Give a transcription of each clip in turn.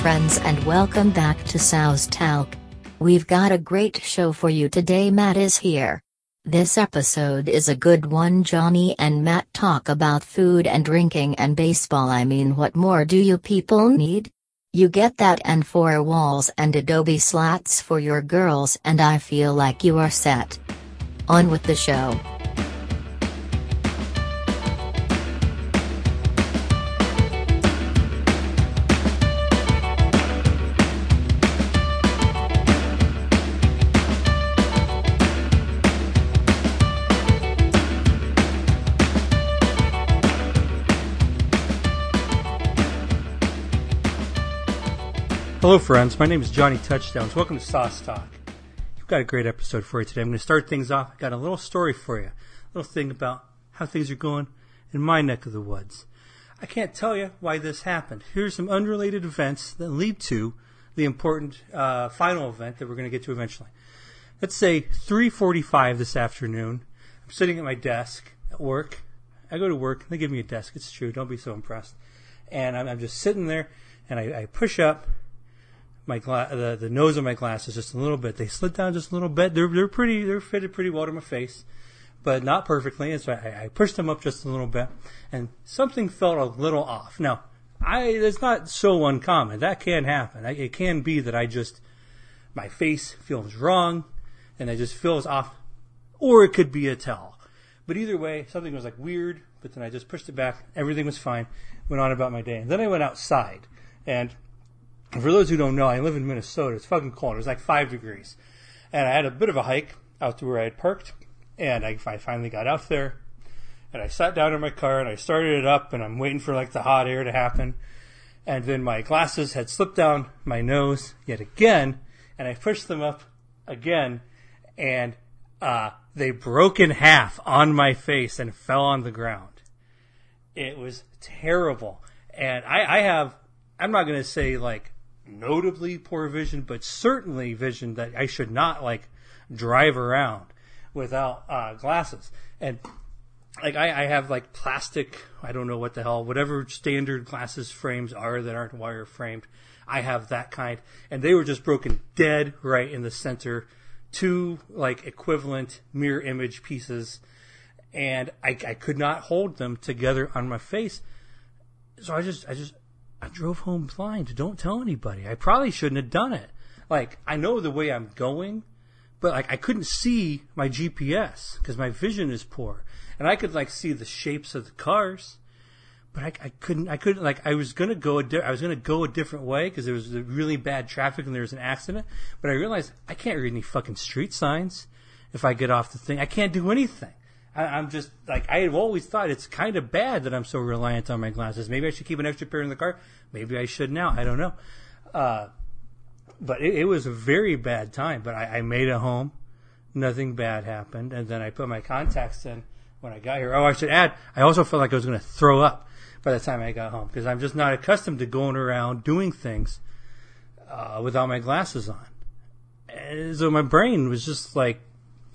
Friends, and welcome back to Sauce Talk. We've got a great show for you today. Matt is here. This episode is a good one. Johnny and Matt talk about food and drinking and baseball. I mean, what more do you people need? You get that and four walls and adobe slats for your girls, and I feel like you are set. On with the show. Hello, friends. My name is Johnny Touchdowns. Welcome to Sauce Talk. We've got a great episode for you today. I'm going to start things off. I've got a little story for you, a little thing about how things are going in my neck of the woods. I can't tell you why this happened. Here's some unrelated events that lead to the important uh, final event that we're going to get to eventually. Let's say 3:45 this afternoon. I'm sitting at my desk at work. I go to work. They give me a desk. It's true. Don't be so impressed. And I'm, I'm just sitting there, and I, I push up my gla- the the nose of my glasses just a little bit. They slid down just a little bit. They're they're pretty they're fitted pretty well to my face, but not perfectly. And so I, I pushed them up just a little bit, and something felt a little off. Now, I it's not so uncommon. That can happen. I, it can be that I just my face feels wrong, and it just feels off, or it could be a tell. But either way, something was like weird. But then I just pushed it back. Everything was fine. Went on about my day. And then I went outside, and and for those who don't know, I live in Minnesota. It's fucking cold. It was like five degrees. And I had a bit of a hike out to where I had parked. And I, I finally got out there. And I sat down in my car and I started it up and I'm waiting for like the hot air to happen. And then my glasses had slipped down my nose yet again. And I pushed them up again. And uh, they broke in half on my face and fell on the ground. It was terrible. And I, I have, I'm not going to say like notably poor vision, but certainly vision that I should not like drive around without uh, glasses. And like I, I have like plastic, I don't know what the hell, whatever standard glasses frames are that aren't wire framed. I have that kind, and they were just broken dead right in the center. Two like equivalent mirror image pieces, and I, I could not hold them together on my face. So I just I just I drove home blind. Don't tell anybody. I probably shouldn't have done it. Like, I know the way I'm going, but like, I couldn't see my GPS because my vision is poor. And I could like see the shapes of the cars, but I, I couldn't, I couldn't, like, I was gonna go a di- I was gonna go a different way because there was really bad traffic and there was an accident, but I realized I can't read any fucking street signs if I get off the thing. I can't do anything. I, am just like I have always thought it's kind of bad that I'm so reliant on my glasses. Maybe I should keep an extra pair in the car. Maybe I should now. I don't know. Uh, but it, it, was a very bad time. But I, I, made it home. Nothing bad happened, and then I put my contacts in when I got here. Oh, I should add, I also felt like I was going to throw up by the time I got home because I'm just not accustomed to going around doing things uh, without my glasses on. And so my brain was just like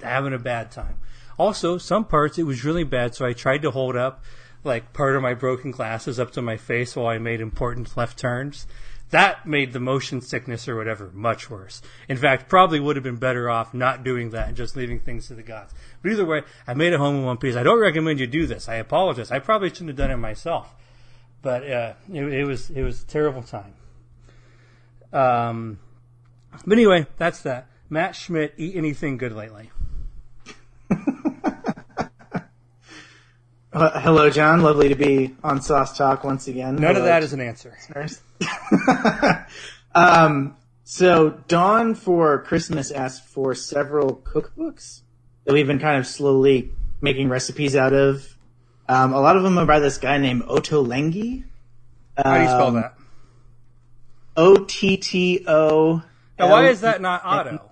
having a bad time. Also, some parts it was really bad, so I tried to hold up like part of my broken glasses up to my face while I made important left turns. That made the motion sickness or whatever much worse. In fact, probably would have been better off not doing that and just leaving things to the gods. But either way, I made it home in one piece. I don't recommend you do this. I apologize. I probably shouldn't have done it myself, but uh, it, it, was it was a terrible time. Um, but anyway, that's that. Matt Schmidt, eat anything good lately? Uh, hello, John. Lovely to be on Sauce Talk once again. None hello, of that is an answer. um, so Dawn for Christmas asked for several cookbooks that we've been kind of slowly making recipes out of. Um, a lot of them are by this guy named Ottolenghi. Um, How do you spell um, that? O T T O. Now, why is that not Otto?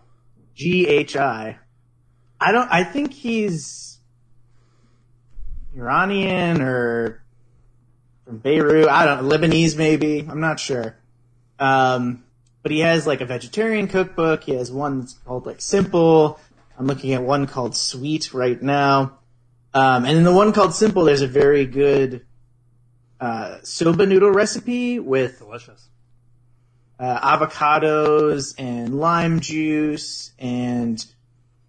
G H I. I don't. I think he's Iranian or from Beirut. I don't know, Lebanese maybe. I'm not sure. Um, but he has like a vegetarian cookbook. He has one that's called like Simple. I'm looking at one called Sweet right now. Um, and in the one called Simple, there's a very good uh, soba noodle recipe with delicious uh, avocados and lime juice and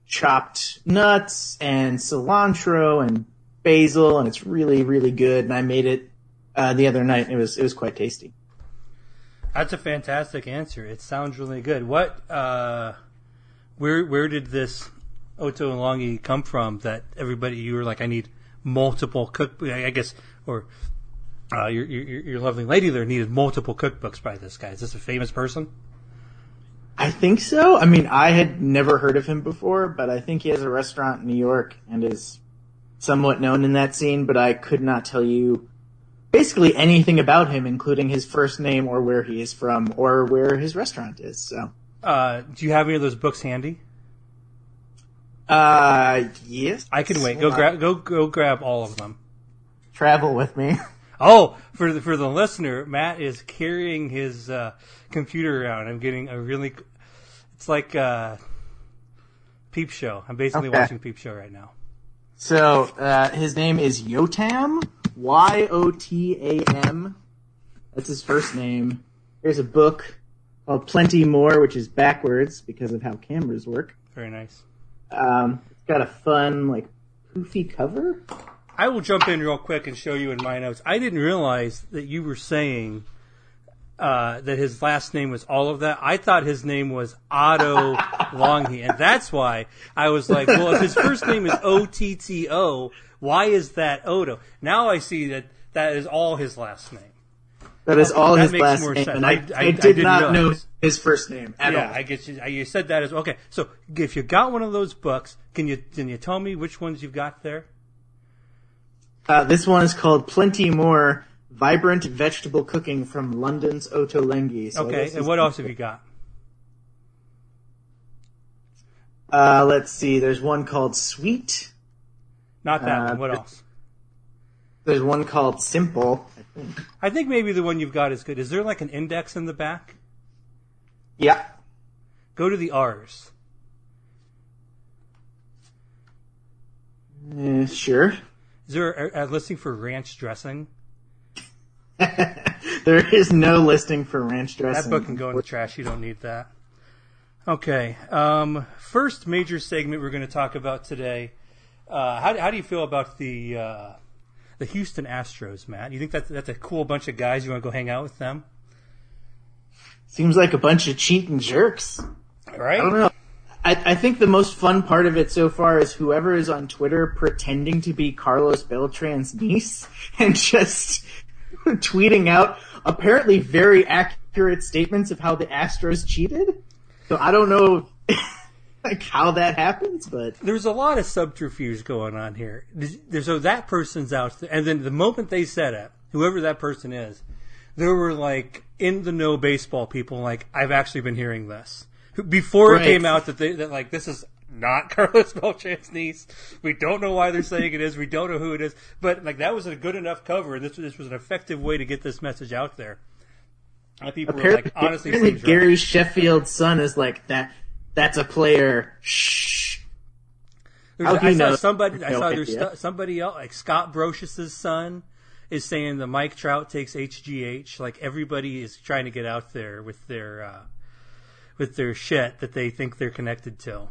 chopped nuts and cilantro and basil, and it's really really good. And I made it uh, the other night. It was it was quite tasty. That's a fantastic answer. It sounds really good. What, uh, where, where did this Ottolenghi come from? That everybody you were like, I need multiple cook. I guess, or uh, your, your your lovely lady there needed multiple cookbooks by this guy. Is this a famous person? I think so. I mean, I had never heard of him before, but I think he has a restaurant in New York and is somewhat known in that scene. But I could not tell you basically anything about him, including his first name or where he is from or where his restaurant is. So, uh, do you have any of those books handy? Uh, yes. I can wait. Go grab. Go go grab all of them. Travel with me. Oh, for the for the listener, Matt is carrying his uh, computer around. I'm getting a really. It's like a peep show. I'm basically okay. watching peep show right now. So uh, his name is Yotam. Y O T A M. That's his first name. Here's a book called Plenty More, which is backwards because of how cameras work. Very nice. Um, it's got a fun, like, poofy cover. I will jump in real quick and show you in my notes. I didn't realize that you were saying uh, that his last name was all of that. I thought his name was Otto Longhi, and that's why I was like, well, if his first name is O T T O, why is that Odo? Now I see that that is all his last name. That is all that his last name, and I, I, I, I did not know his first name at yeah, all. I get you. You said that as well. okay. So if you got one of those books, can you can you tell me which ones you've got there? Uh, this one is called Plenty More: Vibrant Vegetable Cooking from London's Ottolenghi. So okay, and what else have you got? Uh, let's see. There's one called Sweet. Not that uh, one. What else? There's one called Simple. I think. I think maybe the one you've got is good. Is there like an index in the back? Yeah. Go to the R's. Uh, sure. Is there a, a listing for ranch dressing? there is no listing for ranch dressing. That book can go in the trash. You don't need that. Okay. Um, first major segment we're going to talk about today uh, how, how do you feel about the uh, the Houston Astros, Matt? You think that's that's a cool bunch of guys? You want to go hang out with them? Seems like a bunch of cheating jerks. Right? I don't know. I, I think the most fun part of it so far is whoever is on Twitter pretending to be Carlos Beltran's niece and just tweeting out apparently very accurate statements of how the Astros cheated. So I don't know. like how that happens, but there's a lot of subterfuge going on here. So that person's out, there, and then the moment they said it, whoever that person is, there were like in the know baseball people like I've actually been hearing this before right. it came out that they that like this is not Carlos Beltran's niece. We don't know why they're saying it is. We don't know who it is. But like that was a good enough cover, and this this was an effective way to get this message out there. people apparently, were like, honestly, Gary right. Sheffield's son is like that that's a player. Shh. I saw somebody. I saw there's st- somebody else, like Scott Brosius's son, is saying the Mike Trout takes HGH. Like everybody is trying to get out there with their uh, with their shit that they think they're connected to.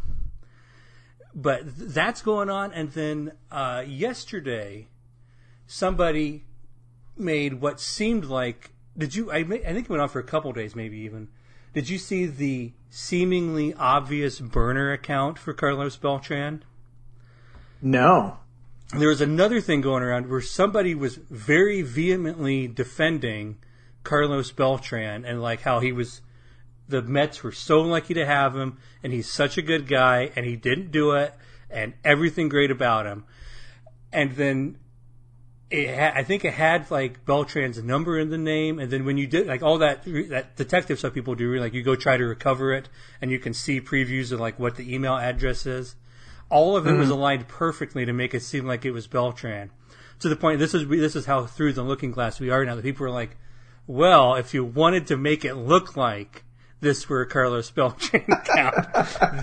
But that's going on, and then uh, yesterday, somebody made what seemed like. Did you? I, I think it went on for a couple days, maybe even did you see the seemingly obvious burner account for Carlos Beltran? No. There was another thing going around where somebody was very vehemently defending Carlos Beltran and like how he was the Mets were so lucky to have him and he's such a good guy and he didn't do it and everything great about him. And then it had, I think it had like Beltran's number in the name, and then when you did like all that that detective stuff people do, like you go try to recover it, and you can see previews of like what the email address is. All of it mm-hmm. was aligned perfectly to make it seem like it was Beltran. To the point, this is this is how through the looking glass we are now. The people are like, well, if you wanted to make it look like this were a Carlos Beltran account,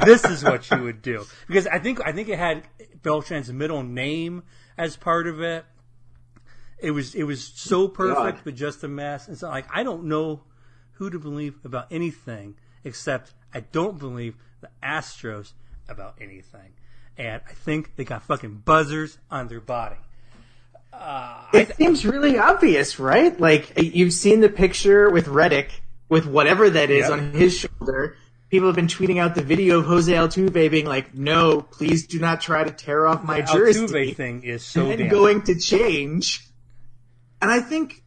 this is what you would do. Because I think I think it had Beltran's middle name as part of it it was it was so perfect, God. but just a mess. It's like I don't know who to believe about anything except I don't believe the Astros about anything. And I think they got fucking buzzers on their body. Uh, it I, seems really obvious, right? Like you've seen the picture with Reddick with whatever that is on his shoulder. People have been tweeting out the video of Jose Altuve being like, "No, please do not try to tear off my the jersey." Altuve thing is so and going to change. And I think,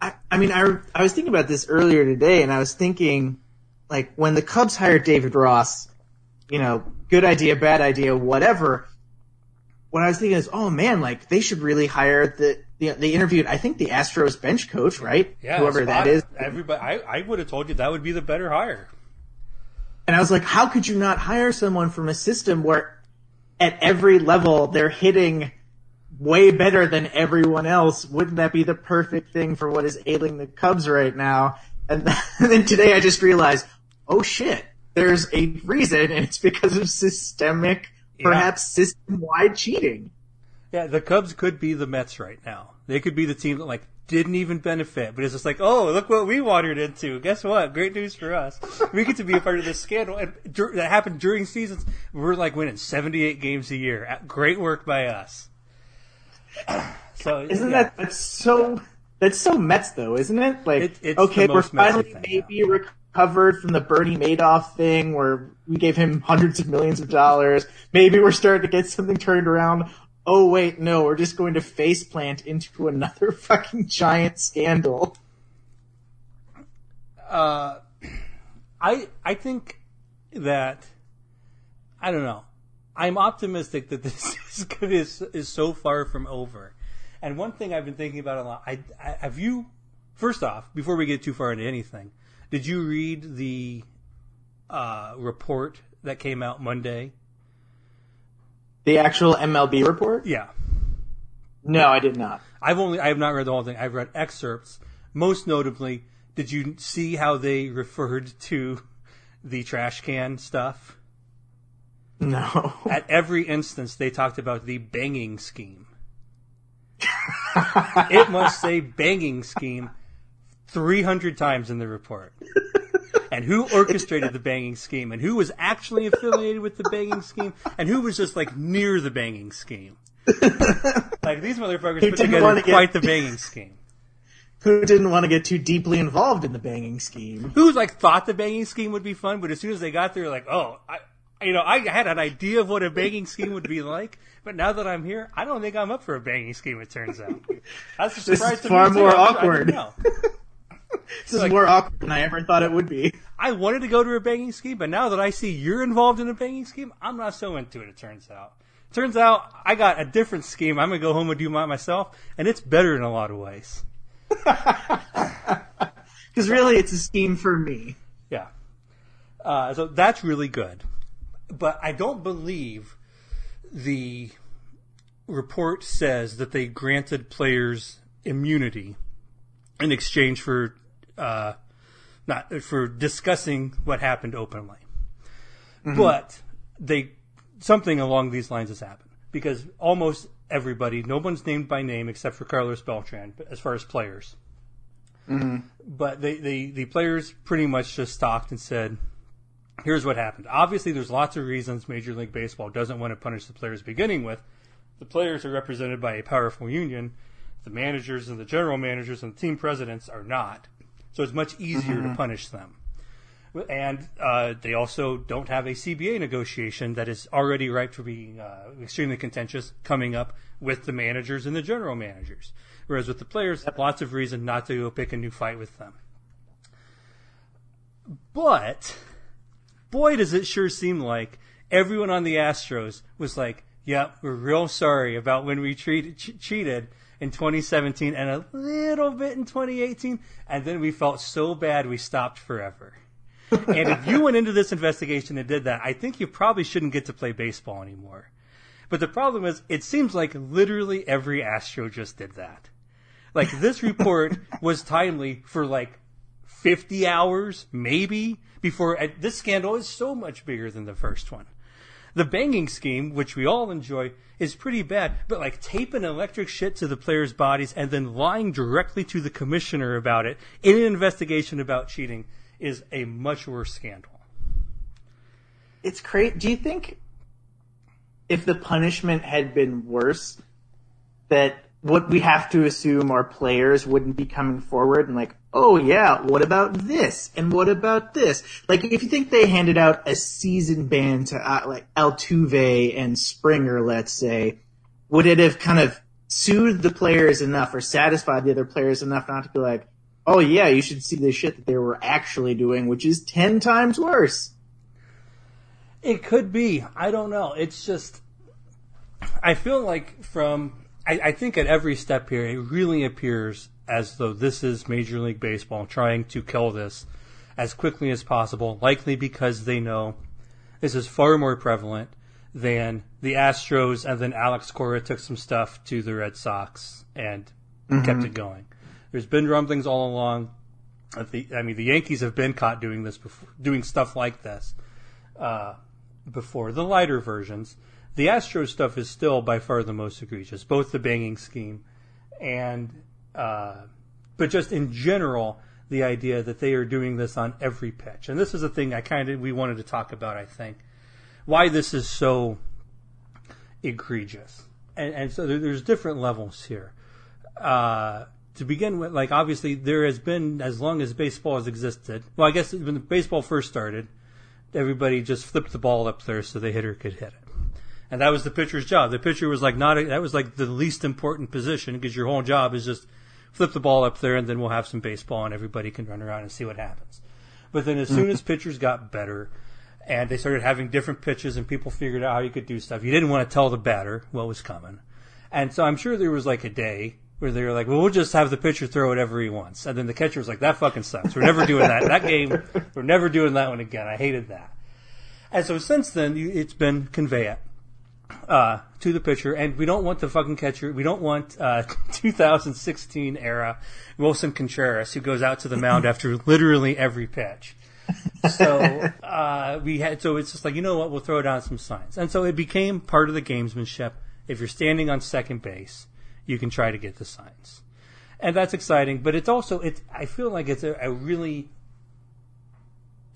I, I mean, I I was thinking about this earlier today, and I was thinking, like, when the Cubs hired David Ross, you know, good idea, bad idea, whatever. What I was thinking is, oh man, like they should really hire the the, they interviewed, I think, the Astros bench coach, right? Yeah, whoever that is. Everybody, I, I would have told you that would be the better hire. And I was like, how could you not hire someone from a system where at every level they're hitting way better than everyone else? Wouldn't that be the perfect thing for what is ailing the Cubs right now? And then today I just realized, oh shit, there's a reason, and it's because of systemic, yeah. perhaps system-wide cheating. Yeah, the Cubs could be the Mets right now. They could be the team that like didn't even benefit, but it's just like, oh, look what we wandered into. Guess what? Great news for us. We get to be a part of this scandal, and that happened during seasons. We're like winning seventy-eight games a year. Great work by us. So isn't yeah. that that's so that's so Mets though, isn't it? Like, it, okay, we're finally thing, maybe yeah. recovered from the Bernie Madoff thing where we gave him hundreds of millions of dollars. Maybe we're starting to get something turned around oh wait, no, we're just going to faceplant into another fucking giant scandal. Uh, I I think that I don't know. I'm optimistic that this is is, is so far from over. And one thing I've been thinking about a lot. I, I have you. First off, before we get too far into anything, did you read the uh, report that came out Monday the actual MLB report? Yeah. No, I did not. I've only I have not read the whole thing. I've read excerpts. Most notably, did you see how they referred to the trash can stuff? No. At every instance, they talked about the banging scheme. it must say banging scheme 300 times in the report and who orchestrated the banging scheme and who was actually affiliated with the banging scheme and who was just like near the banging scheme. like these motherfuckers who put together quite the banging scheme. Who didn't want to get too deeply involved in the banging scheme? Who like thought the banging scheme would be fun, but as soon as they got there, like, oh, I, you know, I had an idea of what a banging scheme would be like, but now that I'm here, I don't think I'm up for a banging scheme. It turns out that's a surprise. This is far more awkward. this is like, more awkward than I ever thought it would be. I wanted to go to a banging scheme, but now that I see you're involved in a banging scheme, I'm not so into it. It turns out. Turns out I got a different scheme. I'm gonna go home and do mine myself, and it's better in a lot of ways. Because really, it's a scheme for me. Yeah. Uh, so that's really good, but I don't believe the report says that they granted players immunity in exchange for uh, not for discussing what happened openly. Mm-hmm. But they something along these lines has happened because almost everybody, no one's named by name except for Carlos Beltran, as far as players. Mm-hmm. But they, they, the players pretty much just talked and said, here's what happened. Obviously, there's lots of reasons Major League Baseball doesn't want to punish the players beginning with. The players are represented by a powerful union, the managers and the general managers and the team presidents are not. So it's much easier mm-hmm. to punish them. And uh, they also don't have a CBA negotiation that is already ripe for being uh, extremely contentious coming up with the managers and the general managers. Whereas with the players, lots of reason not to go pick a new fight with them. But boy, does it sure seem like everyone on the Astros was like, "Yep, yeah, we're real sorry about when we treated, ch- cheated, in 2017 and a little bit in 2018, and then we felt so bad we stopped forever. and if you went into this investigation and did that, I think you probably shouldn't get to play baseball anymore. But the problem is, it seems like literally every Astro just did that. Like this report was timely for like 50 hours, maybe, before uh, this scandal is so much bigger than the first one. The banging scheme, which we all enjoy, is pretty bad, but like taping electric shit to the players' bodies and then lying directly to the commissioner about it in an investigation about cheating is a much worse scandal. It's crazy. Do you think if the punishment had been worse, that what we have to assume our players wouldn't be coming forward and like, oh yeah, what about this? And what about this? Like, if you think they handed out a season ban to uh, like Altuve and Springer, let's say, would it have kind of soothed the players enough or satisfied the other players enough not to be like, oh yeah, you should see the shit that they were actually doing, which is 10 times worse? It could be. I don't know. It's just, I feel like from I, I think at every step here, it really appears as though this is Major League Baseball trying to kill this as quickly as possible, likely because they know this is far more prevalent than the Astros, and then Alex Cora took some stuff to the Red Sox and mm-hmm. kept it going. There's been rumblings all along. The, I mean, the Yankees have been caught doing this, before, doing stuff like this uh, before. The lighter versions, the Astro stuff is still by far the most egregious, both the banging scheme and, but just in general, the idea that they are doing this on every pitch. And this is a thing I kind of we wanted to talk about. I think why this is so egregious, and, and so there, there's different levels here. Uh, to begin with, like obviously there has been as long as baseball has existed. Well, I guess when baseball first started, everybody just flipped the ball up there so the hitter could hit it and that was the pitcher's job. The pitcher was like not a, that was like the least important position because your whole job is just flip the ball up there and then we'll have some baseball and everybody can run around and see what happens. But then as soon as mm-hmm. pitchers got better and they started having different pitches and people figured out how you could do stuff, you didn't want to tell the batter what was coming. And so I'm sure there was like a day where they were like, well, we'll just have the pitcher throw whatever he wants. And then the catcher was like, that fucking sucks. We're never doing that. that game, we're never doing that one again. I hated that. And so since then, it's been convey it uh, to the pitcher, and we don't want the fucking catcher. We don't want uh, 2016 era Willson Contreras who goes out to the mound after literally every pitch. So uh, we had so it's just like you know what we'll throw down some signs, and so it became part of the gamesmanship. If you're standing on second base, you can try to get the signs, and that's exciting. But it's also it's I feel like it's a, a really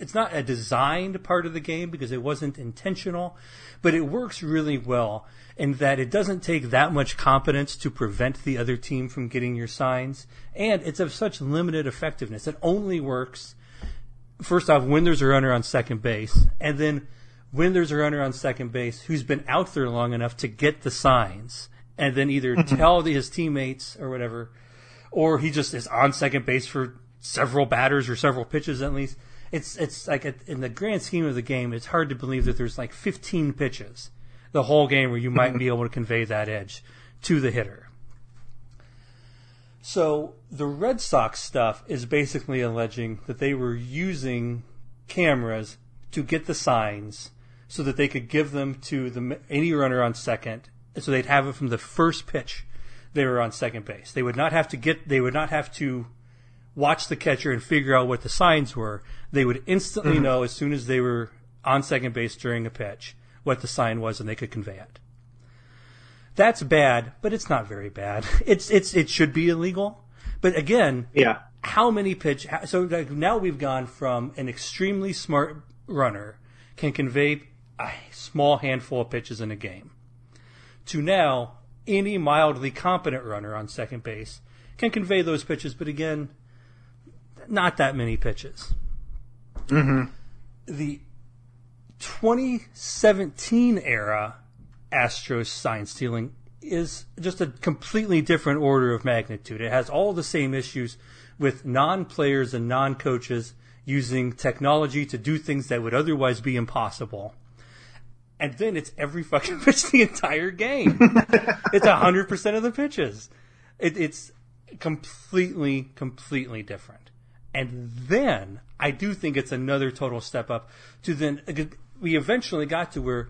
it's not a designed part of the game because it wasn't intentional, but it works really well in that it doesn't take that much competence to prevent the other team from getting your signs, and it's of such limited effectiveness. It only works first off when there's a runner on second base, and then when there's a runner on second base who's been out there long enough to get the signs, and then either mm-hmm. tell his teammates or whatever, or he just is on second base for several batters or several pitches at least it's it's like a, in the grand scheme of the game, it's hard to believe that there's like 15 pitches the whole game where you might be able to convey that edge to the hitter. So the Red Sox stuff is basically alleging that they were using cameras to get the signs so that they could give them to the any runner on second, so they'd have it from the first pitch they were on second base. They would not have to get they would not have to watch the catcher and figure out what the signs were, they would instantly mm-hmm. know as soon as they were on second base during a pitch what the sign was and they could convey it. That's bad, but it's not very bad. It's it's it should be illegal, but again, yeah. How many pitch? So now we've gone from an extremely smart runner can convey a small handful of pitches in a game to now any mildly competent runner on second base can convey those pitches, but again, not that many pitches. Mm-hmm. The 2017 era Astros sign stealing is just a completely different order of magnitude. It has all the same issues with non players and non coaches using technology to do things that would otherwise be impossible. And then it's every fucking pitch the entire game. it's 100% of the pitches. It, it's completely, completely different. And then I do think it's another total step up to then we eventually got to where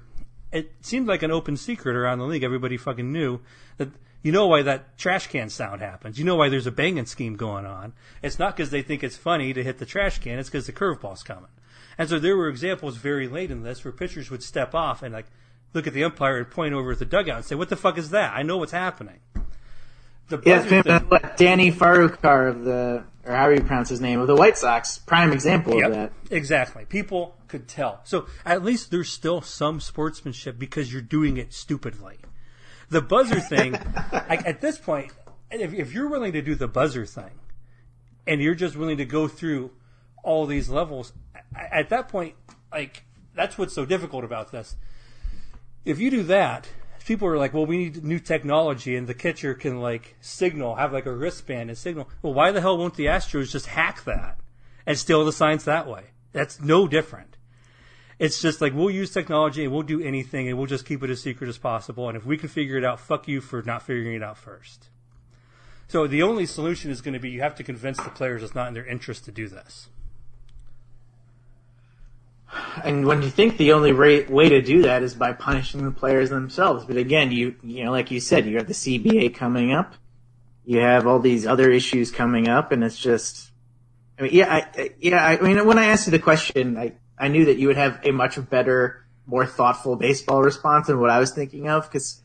it seemed like an open secret around the league. Everybody fucking knew that You know why that trash can sound happens. You know why there's a banging scheme going on. It's not because they think it's funny to hit the trash can. It's because the curveball's coming. And so there were examples very late in this where pitchers would step off and like look at the umpire and point over at the dugout and say, "What the fuck is that? I know what's happening." The yeah, thing, Danny Farquhar of the or how do you pronounce his name of the White Sox, prime example yep, of that. Exactly. People could tell. So at least there's still some sportsmanship because you're doing it stupidly. The buzzer thing, I, at this point, if, if you're willing to do the buzzer thing, and you're just willing to go through all these levels, at that point, like that's what's so difficult about this. If you do that, people are like, well, we need new technology, and the catcher can like signal, have like a wristband and signal. Well, why the hell won't the Astros just hack that and steal the signs that way? That's no different. It's just like we'll use technology and we'll do anything and we'll just keep it as secret as possible. And if we can figure it out, fuck you for not figuring it out first. So the only solution is going to be you have to convince the players it's not in their interest to do this. And when you think the only way to do that is by punishing the players themselves, but again, you you know, like you said, you have the CBA coming up, you have all these other issues coming up, and it's just, I mean, yeah, I, yeah, I mean, when I asked you the question, I I knew that you would have a much better, more thoughtful baseball response than what I was thinking of because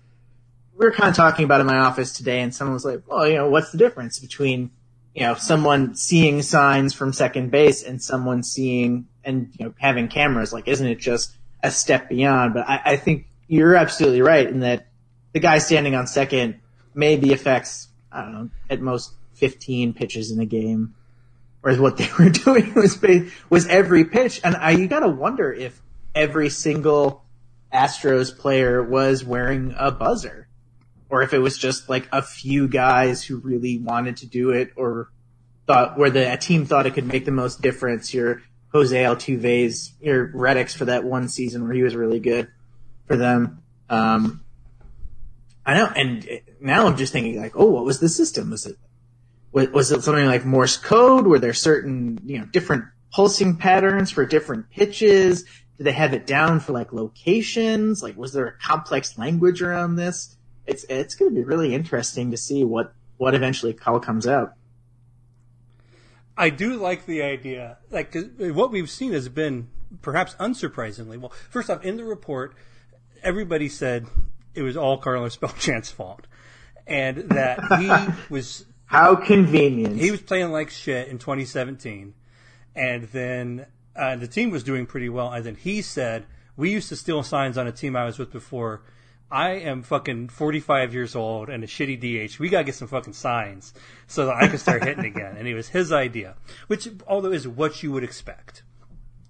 we were kind of talking about in my office today, and someone was like, "Well, you know, what's the difference between you know someone seeing signs from second base and someone seeing and you know having cameras like isn't it just a step beyond? But I, I think you're absolutely right in that the guy standing on second maybe affects I don't know at most 15 pitches in a game. Whereas what they were doing was was every pitch. And I you got to wonder if every single Astros player was wearing a buzzer. Or if it was just like a few guys who really wanted to do it or thought where the team thought it could make the most difference. Your Jose Altuve's, your Reddicks for that one season where he was really good for them. Um, I know, and now I'm just thinking like, oh, what was the system? Was it was, was it something like Morse code? Were there certain you know different pulsing patterns for different pitches? Did they have it down for like locations? Like, was there a complex language around this? It's it's going to be really interesting to see what what eventually call comes out. I do like the idea. Like what we've seen has been perhaps unsurprisingly well. First off, in the report, everybody said it was all Carlos Beltran's fault, and that he was how convenient. He was playing like shit in 2017, and then uh, the team was doing pretty well. And then he said, "We used to steal signs on a team I was with before." I am fucking 45 years old and a shitty DH. We gotta get some fucking signs so that I can start hitting again. And it was his idea, which, although is what you would expect.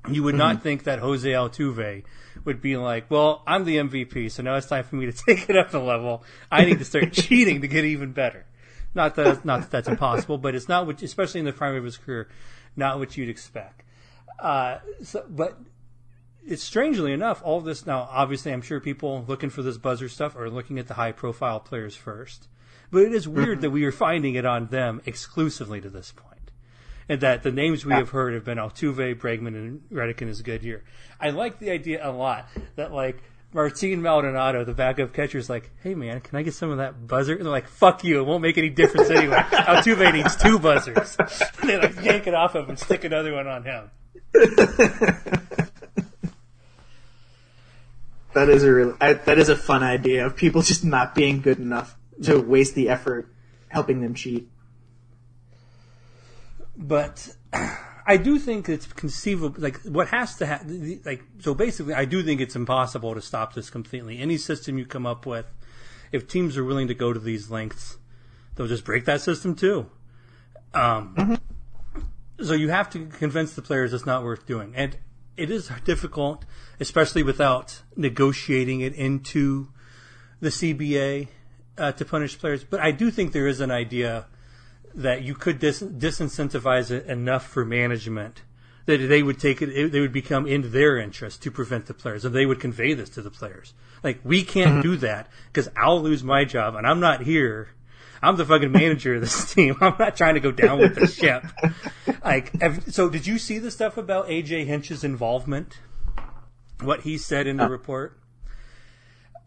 You would mm-hmm. not think that Jose Altuve would be like, well, I'm the MVP, so now it's time for me to take it up a level. I need to start cheating to get even better. Not that, not that that's impossible, but it's not what, especially in the prime of his career, not what you'd expect. Uh, so, but it's strangely enough, all this now, obviously, I'm sure people looking for this buzzer stuff are looking at the high profile players first. But it is weird that we are finding it on them exclusively to this point. And that the names we have heard have been Altuve, Bregman, and Reddick in his good year. I like the idea a lot that, like, Martin Maldonado, the backup catcher, is like, hey man, can I get some of that buzzer? And they're like, fuck you, it won't make any difference anyway. Altuve needs two buzzers. and they like yank it off of him and stick another one on him. That is a real, I, that is a fun idea of people just not being good enough to waste the effort helping them cheat. But I do think it's conceivable. Like what has to happen. Like so, basically, I do think it's impossible to stop this completely. Any system you come up with, if teams are willing to go to these lengths, they'll just break that system too. Um, mm-hmm. So you have to convince the players it's not worth doing, and it is difficult, especially without negotiating it into the CBA uh, to punish players. But I do think there is an idea that you could dis- disincentivize it enough for management that they would take it, they would become in their interest to prevent the players, and they would convey this to the players. Like we can't mm-hmm. do that because I'll lose my job, and I'm not here I'm the fucking manager of this team. I'm not trying to go down with the ship. Like, so did you see the stuff about AJ Hinch's involvement? What he said in the uh. report?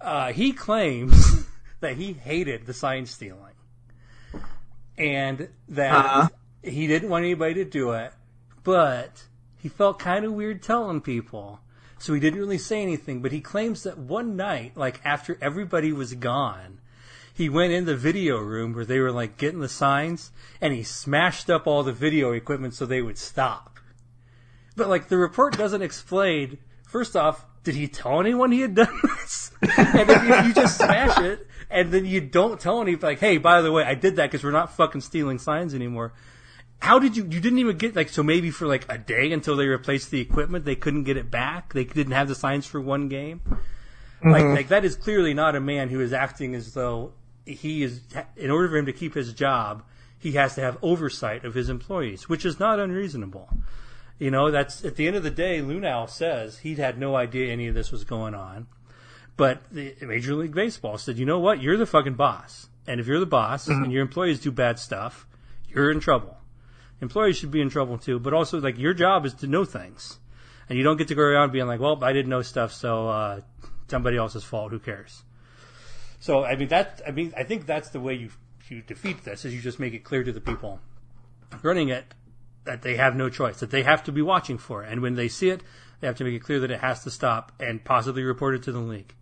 Uh, he claims that he hated the sign stealing, and that Uh-huh. he didn't want anybody to do it, but he felt kind of weird telling people. So he didn't really say anything, but he claims that one night, like after everybody was gone, he went in the video room where they were like getting the signs and he smashed up all the video equipment so they would stop. But like the report doesn't explain, first off, did he tell anyone he had done this? and then if you just smash it and then you don't tell anybody, like, hey, by the way, I did that because we're not fucking stealing signs anymore. How did you? You didn't even get like so maybe for like a day until they replaced the equipment, they couldn't get it back. They didn't have the signs for one game. Like, mm-hmm. like that is clearly not a man who is acting as though he is. In order for him to keep his job, he has to have oversight of his employees, which is not unreasonable. You know, that's at the end of the day, Luhnow says he'd had no idea any of this was going on. But the Major League Baseball said, you know what? You're the fucking boss. And if you're the boss and your employees do bad stuff, you're in trouble. Employees should be in trouble too, but also like your job is to know things. And you don't get to go around being like, well, I didn't know stuff, so uh, somebody else's fault. Who cares? So I mean that I mean I think that's the way you you defeat this is you just make it clear to the people running it that they have no choice, that they have to be watching for it. And when they see it, they have to make it clear that it has to stop and possibly report it to the league.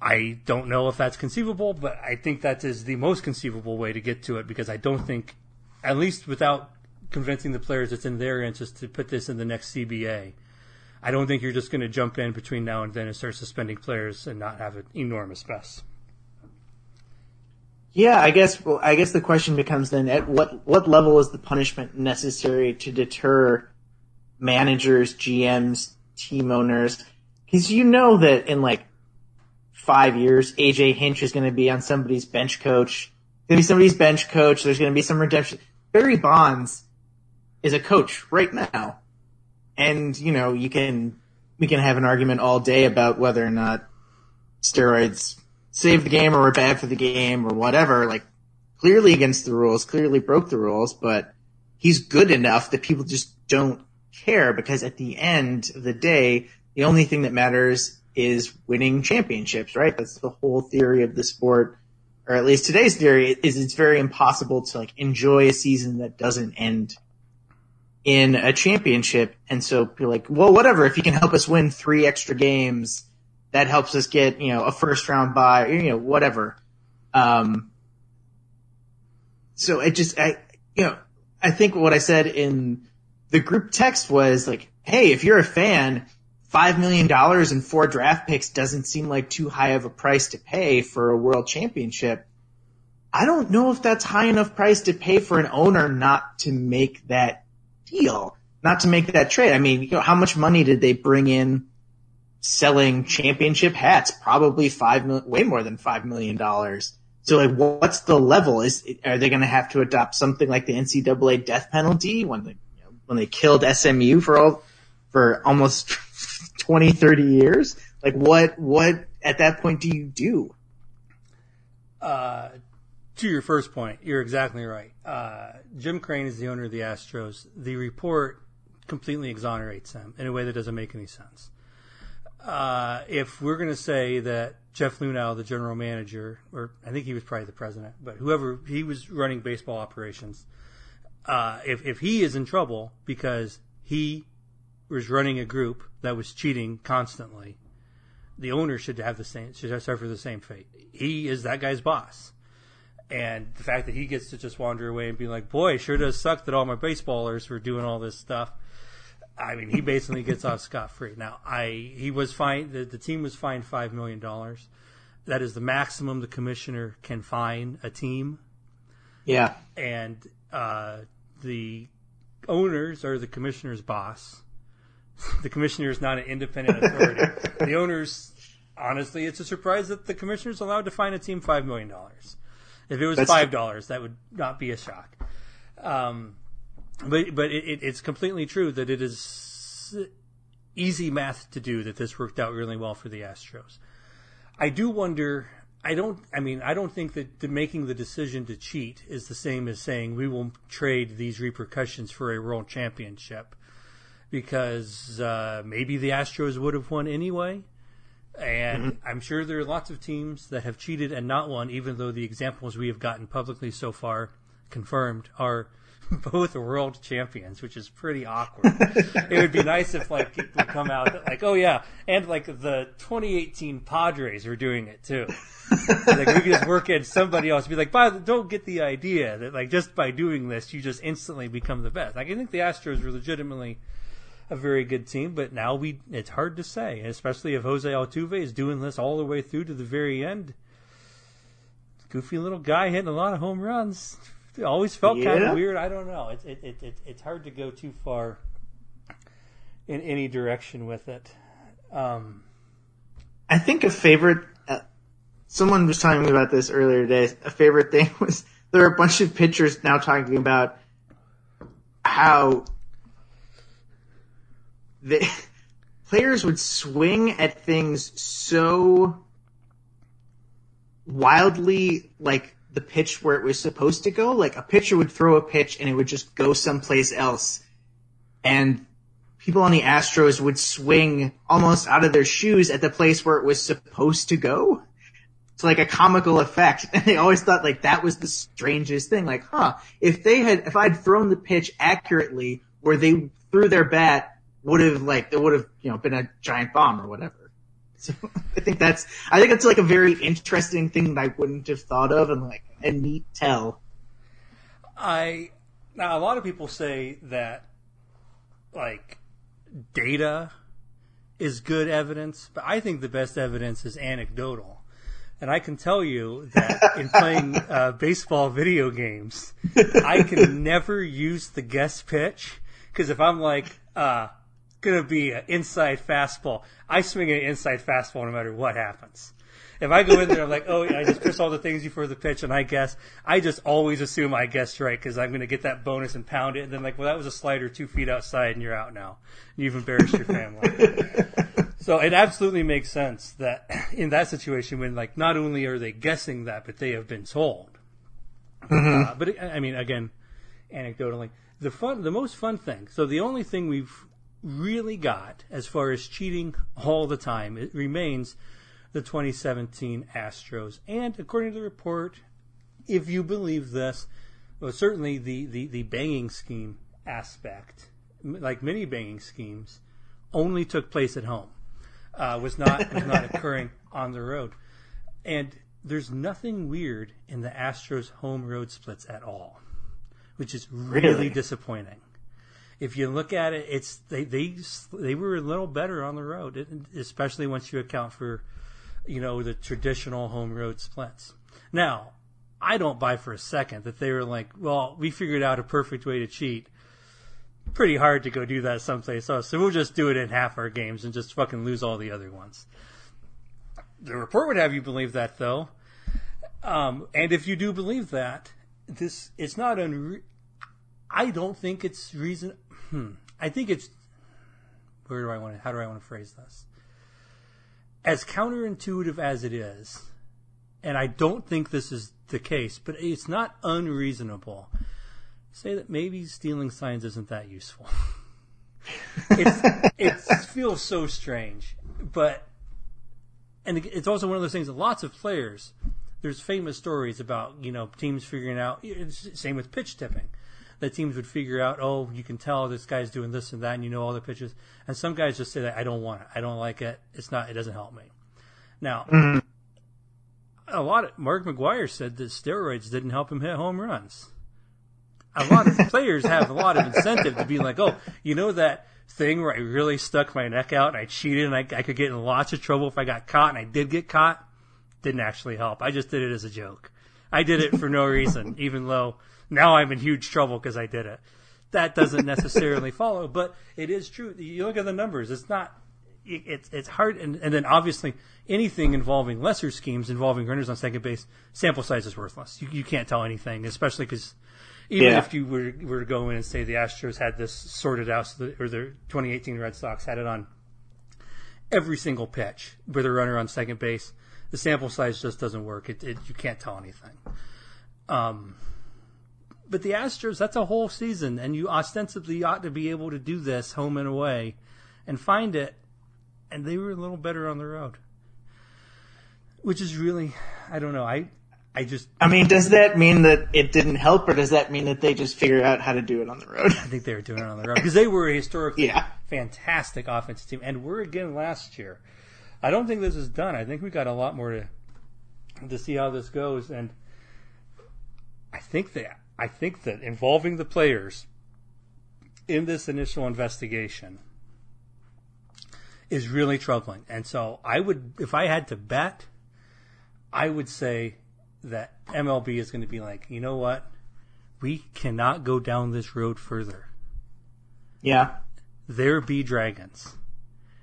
I don't know if that's conceivable, but I think that is the most conceivable way to get to it because I don't think, at least without convincing the players it's in their interest to put this in the next CBA, I don't think you're just going to jump in between now and then and start suspending players and not have an enormous mess. Yeah, I guess. Well, I guess the question becomes then: at what what level is the punishment necessary to deter managers, GMs, team owners? Because you know that in like five years, AJ Hinch is going to be on somebody's bench coach. Going to be somebody's bench coach. There's going to be some redemption. Barry Bonds is a coach right now, and you know you can we can have an argument all day about whether or not steroids saved the game or were bad for the game or whatever. Like clearly against the rules, clearly broke the rules, but he's good enough that people just don't care because at the end of the day, the only thing that matters is winning championships, right? That's the whole theory of the sport, or at least today's theory is it's very impossible to like enjoy a season that doesn't end in a championship. And so you're like, well, whatever, if you can help us win three extra games, that helps us get, you know, a first round bye, you know, whatever. Um, so it just, I, you know, I think what I said in the group text was like, hey, if you're a fan, five million dollars and four draft picks doesn't seem like too high of a price to pay for a world championship. I don't know if that's high enough price to pay for an owner not to make that not to make that trade. I mean, you know, how much money did they bring in selling championship hats? Probably five million, way more than five million dollars. So like, what's the level? Is are they going to have to adopt something like the NCAA death penalty when they you know, when they killed SMU for all for almost 20, 30 years? Like, what what at that point do you do? Uh, to your first point, you're exactly right. Uh, Jim Crane is the owner of the Astros. The report completely exonerates him in a way that doesn't make any sense. Uh, if we're going to say that Jeff Luhnow, the general manager, or I think he was probably the president, but whoever he was running baseball operations, uh, if if he is in trouble because he was running a group that was cheating constantly, the owner should have the same should suffer the same fate. He is that guy's boss. And the fact that he gets to just wander away and be like, "Boy, sure does suck that all my baseballers were doing all this stuff." I mean, he basically gets off scot free. Now, I he was fined. The, the team was fined five million dollars. That is the maximum the commissioner can fine a team, Yeah, and uh, the owners are the commissioner's boss. The commissioner is not an independent authority. the owners, honestly, it's a surprise that the commissioner is allowed to fine a team five million dollars. If it was That's- five dollars, that would not be a shock. Um, but but it, it, it's completely true that it is easy math to do that this worked out really well for the Astros. I do wonder. I don't. I mean, I don't think that the, making the decision to cheat is the same as saying we will trade these repercussions for a world championship, because uh, maybe the Astros would have won anyway. And mm-hmm. I'm sure there are lots of teams that have cheated and not won, even though the examples we have gotten publicly so far confirmed are both world champions, which is pretty awkward. it would be nice if like people come out like, oh yeah, and like the 2018 Padres are doing it too. like we could just work in somebody else. Be like, but don't get the idea that like just by doing this, you just instantly become the best. Like I think the Astros were legitimately a very good team, but now we it's hard to say, especially if Jose Altuve is doing this all the way through to the very end. Goofy little guy hitting a lot of home runs. It always felt yeah. kind of weird. I don't know. It's it, it, it, it's hard to go too far in any direction with it. Um, I think a favorite. Uh, someone was telling me about this earlier today. A favorite thing was there are a bunch of pitchers now talking about how the players would swing at things so wildly like the pitch where it was supposed to go. Like a pitcher would throw a pitch and it would just go someplace else. And people on the Astros would swing almost out of their shoes at the place where it was supposed to go. It's like a comical effect. And they always thought like that was the strangest thing. Like, huh, if they had, if I'd thrown the pitch accurately where they threw their bat would have like there would have you know been a giant bomb or whatever. So I think that's I think it's like a very interesting thing that I wouldn't have thought of and like a neat tell. I now a lot of people say that like data is good evidence, but I think the best evidence is anecdotal. And I can tell you that in playing uh, baseball video games, I can never use the guess pitch because if I'm like, uh, gonna be an inside fastball. I swing an inside fastball no matter what happens. If I go in there, I'm like, oh, I just press all the things before the pitch, and I guess I just always assume I guessed right because I'm going to get that bonus and pound it, and then like, well, that was a slider two feet outside, and you're out now. You've embarrassed your family. so it absolutely makes sense that in that situation, when like not only are they guessing that, but they have been told. Mm-hmm. Uh, but I mean, again, anecdotally, the fun, the most fun thing. So the only thing we've really got as far as cheating all the time, it remains the 2017 Astros. And according to the report, if you believe this, well, certainly the, the, the banging scheme aspect, like many banging schemes, only took place at home. Uh, was not was not occurring on the road, and there's nothing weird in the Astros home road splits at all, which is really, really? disappointing if you look at it, it's they they they were a little better on the road, especially once you account for you know the traditional home road splits. Now, I don't buy for a second that they were like, well, we figured out a perfect way to cheat. Pretty hard to go do that someplace else, so we'll just do it in half our games and just fucking lose all the other ones. The report would have you believe that, though. Um, and if you do believe that, this it's not unre- I don't think it's reason. Hmm. I think it's where do I want to? How do I want to phrase this? As counterintuitive as it is, and I don't think this is the case, but it's not unreasonable. Say that maybe stealing signs isn't that useful. it feels so strange, but and it's also one of those things that lots of players. There's famous stories about you know teams figuring out. Same with pitch tipping that teams would figure out, oh, you can tell this guy's doing this and that, and you know all the pitches. And some guys just say that I don't want it, I don't like it, it's not, it doesn't help me. Now, mm-hmm. a lot of Mark McGwire said that steroids didn't help him hit home runs. A lot of players have a lot of incentive to be like, oh, you know that thing where I really stuck my neck out and I cheated and I, I could get in lots of trouble if I got caught, and I did get caught. Didn't actually help. I just did it as a joke. I did it for no reason, even though now I'm in huge trouble because I did it. That doesn't necessarily follow, but it is true. You look at the numbers; it's not. It's it's hard, and, and then obviously anything involving lesser schemes involving runners on second base, sample size is worthless. You, you can't tell anything, especially because even yeah. if you were, were to go in and say the Astros had this sorted out, so the, or the 2018 Red Sox had it on every single pitch with a runner on second base, the sample size just doesn't work. It, it you can't tell anything. Um, but the Astros, that's a whole season, and you ostensibly ought to be able to do this home and away and find it. And they were a little better on the road. which is really, I don't know. I, I just, I mean, does that mean that it didn't help, or does that mean that they just figured out how to do it on the road? I think they were doing it on the road because they were a historically Yeah. fantastic offensive team, and were again last year. I don't think this is done. I think we got a lot more to to see how this goes, and I think that I think that involving the players in this initial investigation is really troubling. And so I would, if I had to bet, I would say that MLB is going to be like, you know what? We cannot go down this road further. Yeah. There be dragons.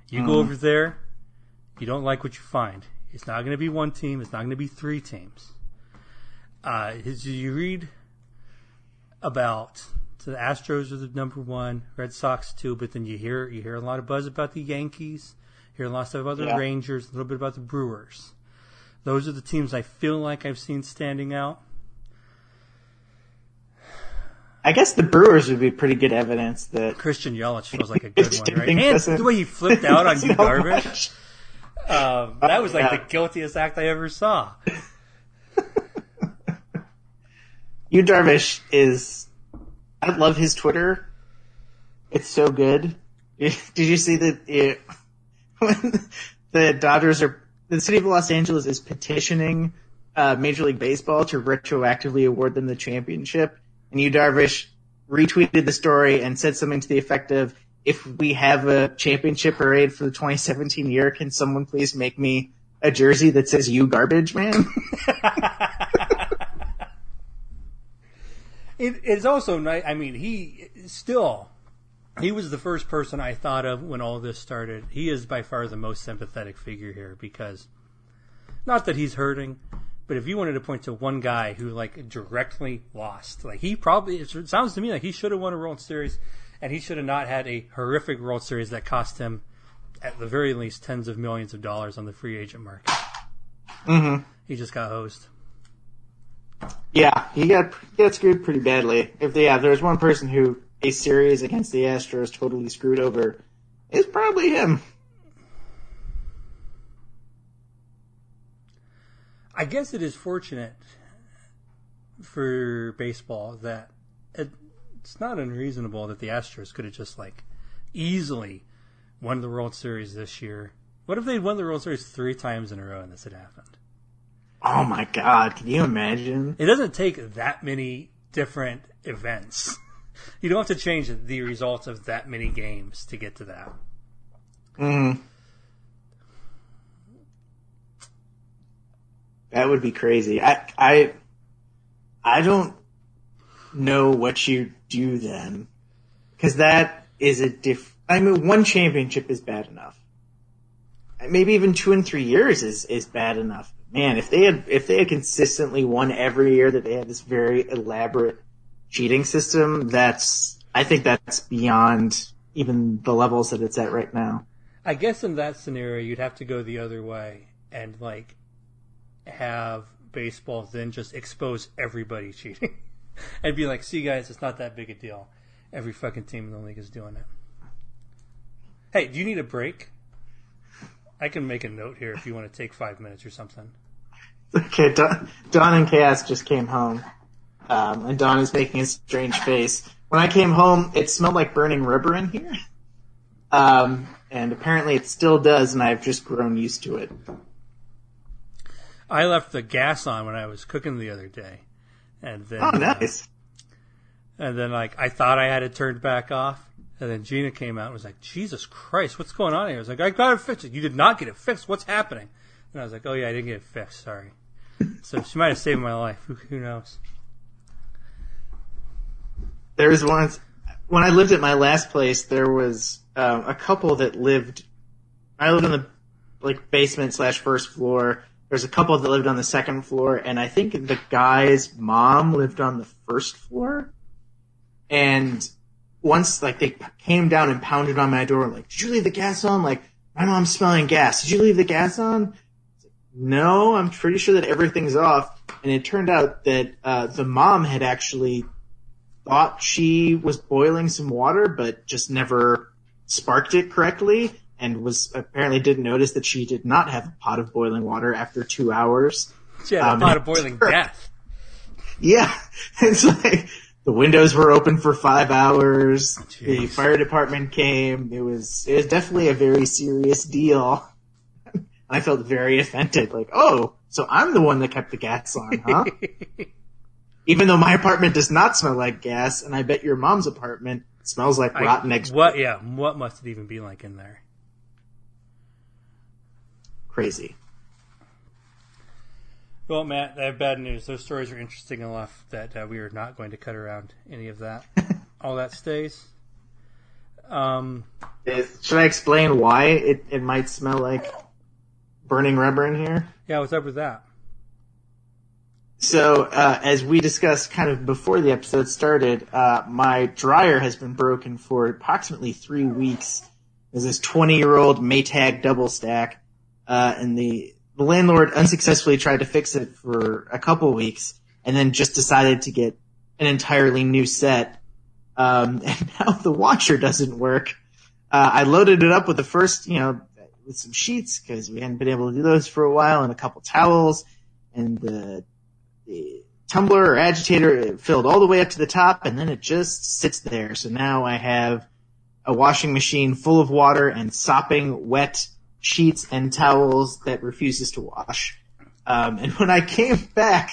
You go mm-hmm. over there, you don't like what you find. It's not going to be one team. It's not going to be three teams. Uh, you read about so the Astros are the number one, Red Sox two, but then you hear you hear a lot of buzz about the Yankees, hear a lot of stuff about the Yeah. Rangers, a little bit about the Brewers. Those are the teams I feel like I've seen standing out. I guess the Brewers would be pretty good evidence that. Christian Yelich feels like a good one, right? And the way he flipped out on Yu, Darvish. Um, that was like yeah. the guiltiest act I ever saw. Yu Darvish is. I love his Twitter. It's so good. Did you see that it, the Dodgers are the city of Los Angeles is petitioning uh, Major League Baseball to retroactively award them the championship, and Yu Darvish retweeted the story and said something to the effect of, "If we have a championship parade for the 2017 year, can someone please make me a jersey that says "You Garbage Man"?" It's also nice. I mean, he still he was the first person I thought of when all this started. He is by far the most sympathetic figure here because not that he's hurting, but if you wanted to point to one guy who like directly lost, like he probably it sounds to me like he should have won a World Series, and he should have not had a horrific World Series that cost him at the very least tens of millions of dollars on the free agent market. mm-hmm. He just got hosed. Yeah, he got he got screwed pretty badly. If they, yeah, if there's one person who a series against the Astros totally screwed over, it's probably him. I guess it is fortunate for baseball that it's not unreasonable that the Astros could have just like easily won the World Series this year. What if they'd won the World Series three times in a row and this had happened? Oh my god, can you imagine? It doesn't take that many different events. You don't have to change the results of that many games to get to that. Mm. That would be crazy. I I I don't know what you do them because that is a diff. I mean, one championship is bad enough. Maybe even two and three years is is bad enough. Man, if they had if they had consistently won every year that they had this very elaborate cheating system, that's I think that's beyond even the levels that it's at right now. I guess in that scenario, you'd have to go the other way and like have baseball then just expose everybody cheating and be like, "See, guys, it's not that big a deal. Every fucking team in the league is doing it." Hey, do you need a break? I can make a note here if you want to take five minutes or something. Okay, Don, Don and Chaos just came home, um, and Don is making a strange face. When I came home, it smelled like burning rubber in here, um, and apparently it still does, and I've just grown used to it. I left the gas on when I was cooking the other day, and then Oh, nice. And then like I thought I had it turned back off. And then Gina came out and was like, Jesus Christ, what's going on here? I was like, I got it fixed. You did not get it fixed. What's happening? And I was like, Oh yeah, I didn't get it fixed. Sorry. so she might have saved my life. Who, who knows? There was once when I lived at my last place. There was um, a couple that lived. I lived on the like basement slash first floor. There's a couple that lived on the second floor, and I think the guy's mom lived on the first floor. And once, like, they came down and pounded on my door, like, "Did you leave the gas on?" Like, my mom's smelling gas. Did you leave the gas on? No, I'm pretty sure that everything's off. And it turned out that uh, the mom had actually thought she was boiling some water, but just never sparked it correctly. And was apparently didn't notice that she did not have a pot of boiling water after two hours. She had a Um, pot of boiling death. Yeah, it's like the windows were open for five hours. The fire department came. It was it was definitely a very serious deal. I felt very offended. Like, oh, so I'm the one that kept the gas on, huh? Even though my apartment does not smell like gas, and I bet your mom's apartment smells like rotten eggs. What? Yeah. What must it even be like in there? Crazy. Well, Matt, I have bad news. Those stories are interesting enough that uh, we are not going to cut around any of that. All that stays. Um, Is- should I explain why it, it might smell like burning rubber in here? yeah, what's up with that? So, uh, as we discussed kind of before the episode started, uh, my dryer has been broken for approximately three weeks. There's this 20 year old Maytag double stack, uh, and the, the landlord unsuccessfully tried to fix it for a couple weeks and then just decided to get an entirely new set. Um, and now the washer doesn't work. Uh, I loaded it up with the first, you know, with some sheets because we hadn't been able to do those for a while and a couple towels and the the tumbler or agitator it filled all the way up to the top and then it just sits there. So now I have a washing machine full of water and sopping wet sheets and towels that refuses to wash. Um, and when I came back,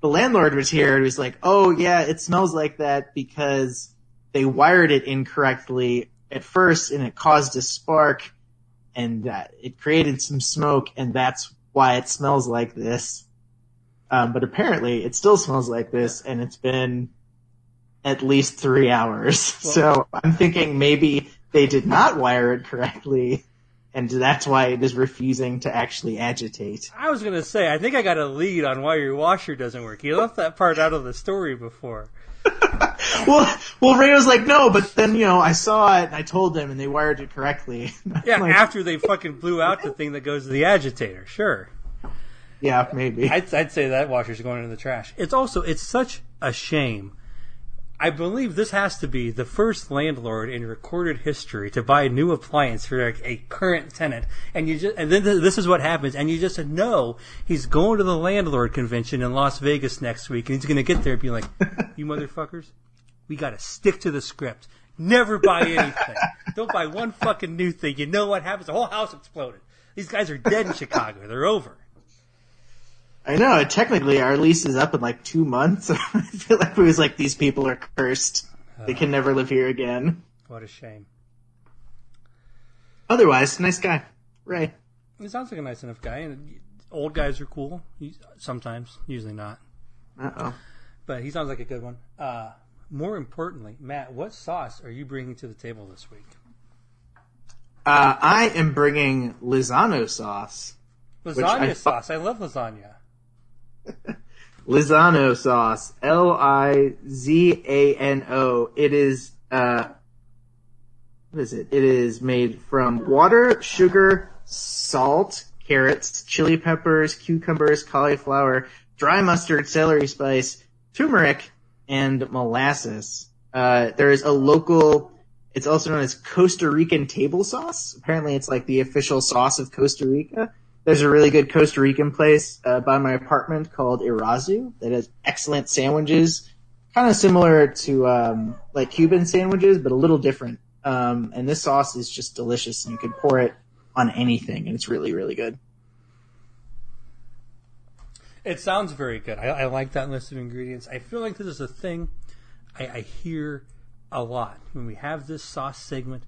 the landlord was here and was like, "Oh yeah, it smells like that because they wired it incorrectly at first and it caused a spark and uh, it created some smoke and that's why it smells like this." Um, but apparently it still smells like this and it's been at least three hours. so I'm thinking maybe they did not wire it correctly and that's why it is refusing to actually agitate. I was gonna say, I think I got a lead on why your washer doesn't work. You left that part out of the story before. Well, well, Ray was like, no, but then, you know, I saw it and I told them and they wired it correctly. Yeah, Like, after they fucking blew out the thing that goes to the agitator. Sure. yeah, maybe. I'd, I'd say that washer's going in the trash. It's also it's such a shame. I believe this has to be the first landlord in recorded history to buy a new appliance for a, a current tenant, and you just and then th- this is what happens, and you just know he's going to the landlord convention in Las Vegas next week, and he's going to get there and be like, "You motherfuckers, we got to stick to the script. Never buy anything. Don't buy one fucking new thing. You know what happens? The whole house exploded. These guys are dead in Chicago. They're over." I know, technically our lease is up in like two months. I feel like we was like, these people are cursed. They can never live here again. What a shame. Otherwise, nice guy. Ray. He sounds like a nice enough guy, and old guys are cool. Sometimes, usually not, Uh oh. but he sounds like a good one. Uh, more importantly, Matt, what sauce are you bringing to the table this week? Uh, I am bringing Lizano sauce. Lasagna I- sauce. I love lasagna. Lizano sauce. L I Z A N O. It is, uh, what is it? It is made from water, sugar, salt, carrots, chili peppers, cucumbers, cauliflower, dry mustard, celery spice, turmeric, and molasses. Uh, there is a local, it's also known as Costa Rican table sauce. Apparently it's like the official sauce of Costa Rica. There's a really good Costa Rican place uh, by my apartment called Irazu that has excellent sandwiches, kind of similar to um, like Cuban sandwiches, but a little different. Um, and this sauce is just delicious, and you can pour it on anything, and it's really, really good. It sounds very good. I, I like that list of ingredients. I feel like this is a thing I, I hear a lot when we have this sauce segment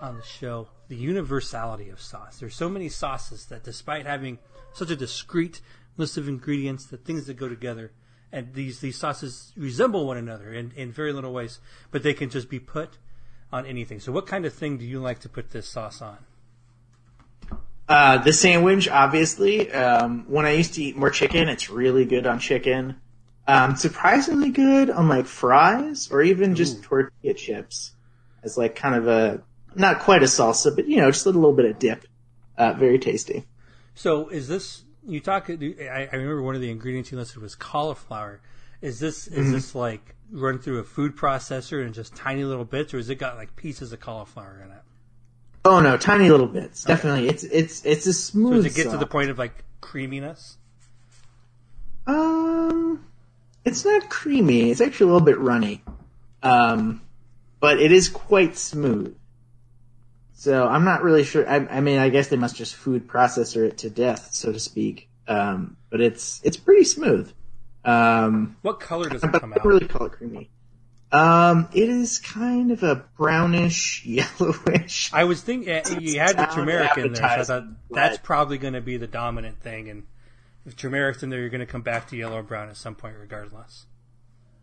on the show. The universality of sauce. There's so many sauces that, despite having such a discrete list of ingredients, the things that go together, and these these sauces resemble one another in, in very little ways, but they can just be put on anything. So, what kind of thing do you like to put this sauce on? Uh, the sandwich, obviously. Um, when I used to eat more chicken, it's really good on chicken. Um, surprisingly good on like fries or even just tortilla chips as like kind of a not quite a salsa, but you know, just a little bit of dip. Uh, very tasty. So is this you talk? I, I remember one of the ingredients you listed was cauliflower. Is this is this like run through a food processor and just tiny little bits, or has it got like pieces of cauliflower in it? Oh no, tiny little bits. Definitely, it's it's it's a So smooth. does it get to the point of like creaminess? Um, it's not creamy. It's actually a little bit runny. Um, but it is quite smooth. So I'm not really sure. I, I mean, I guess they must just food processor it to death, so to speak. Um, but it's it's pretty smooth. Um, What color does it but come I out? really call it creamy. Um, it is kind of a brownish, yellowish. I was thinking uh, you had the turmeric in there, so I thought that's probably going to be the dominant thing. And if turmeric's in there, you're going to come back to yellow or brown at some point, regardless.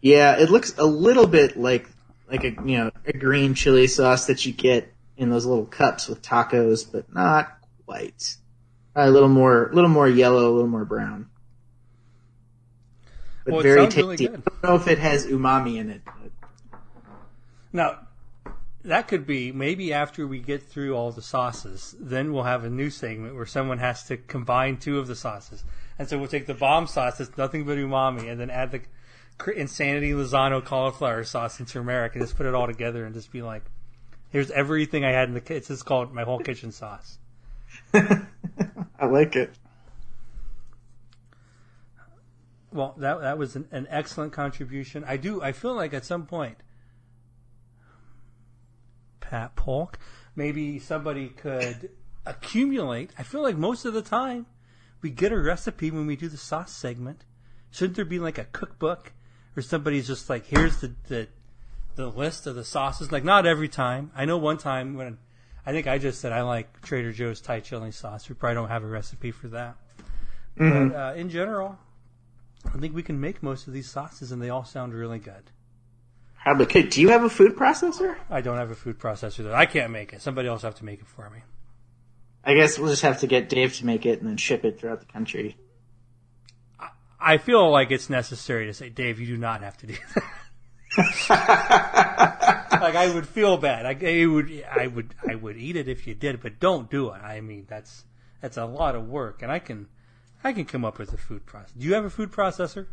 Yeah, it looks a little bit like like a you know a green chili sauce that you get in those little cups with tacos, but not quite. a little more, a little more yellow, a little more brown. But Well, it very really tasty. good. I don't know if it has umami in it. But Now, that could be maybe after we get through all the sauces, then we'll have a new segment where someone has to combine two of the sauces. And so we'll take the bomb sauce that's nothing but umami and then add the insanity Lizano cauliflower sauce and turmeric and just put it all together and just be like, here's everything I had in the kitchen. It's just called my whole kitchen sauce. I like it. Well, that that was an, an excellent contribution. I do. I feel like at some point, Pat Polk, maybe somebody could accumulate. I feel like most of the time we get a recipe when we do the sauce segment. Shouldn't there be like a cookbook, or somebody's just like, here's the the, the list of the sauces? Like not every time. I know one time when I think I just said I like Trader Joe's Thai chili sauce. We probably don't have a recipe for that. But uh, in general, I think we can make most of these sauces, and they all sound really good. Probably could. Do you have a food processor? I don't have a food processor though. I can't make it. Somebody else have to make it for me. I guess we'll just have to get Dave to make it and then ship it throughout the country. I feel like it's necessary to say, Dave, you do not have to do that. like I would feel bad. I, I would, I would, I would eat it if you did, but don't do it. I mean, that's that's a lot of work, and I can, I can come up with a food process. Do you have a food processor?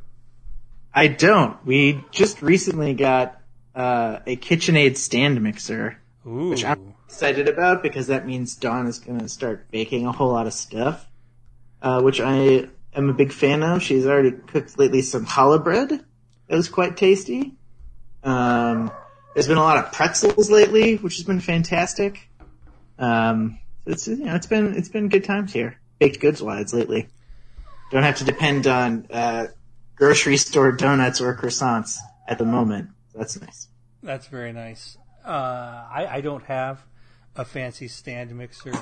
I don't. We just recently got uh, a KitchenAid stand mixer, Ooh, which I'm excited about because that means Dawn is going to start baking a whole lot of stuff, uh, which I am a big fan of. She's already cooked lately some challah bread. It was quite tasty. Um, there's been a lot of pretzels lately, which has been fantastic. Um, it's you know it's been it's been good times here, baked goods wise lately. Don't have to depend on uh, grocery store donuts or croissants at the moment. That's nice. That's very nice. Uh, I, I don't have a fancy stand mixer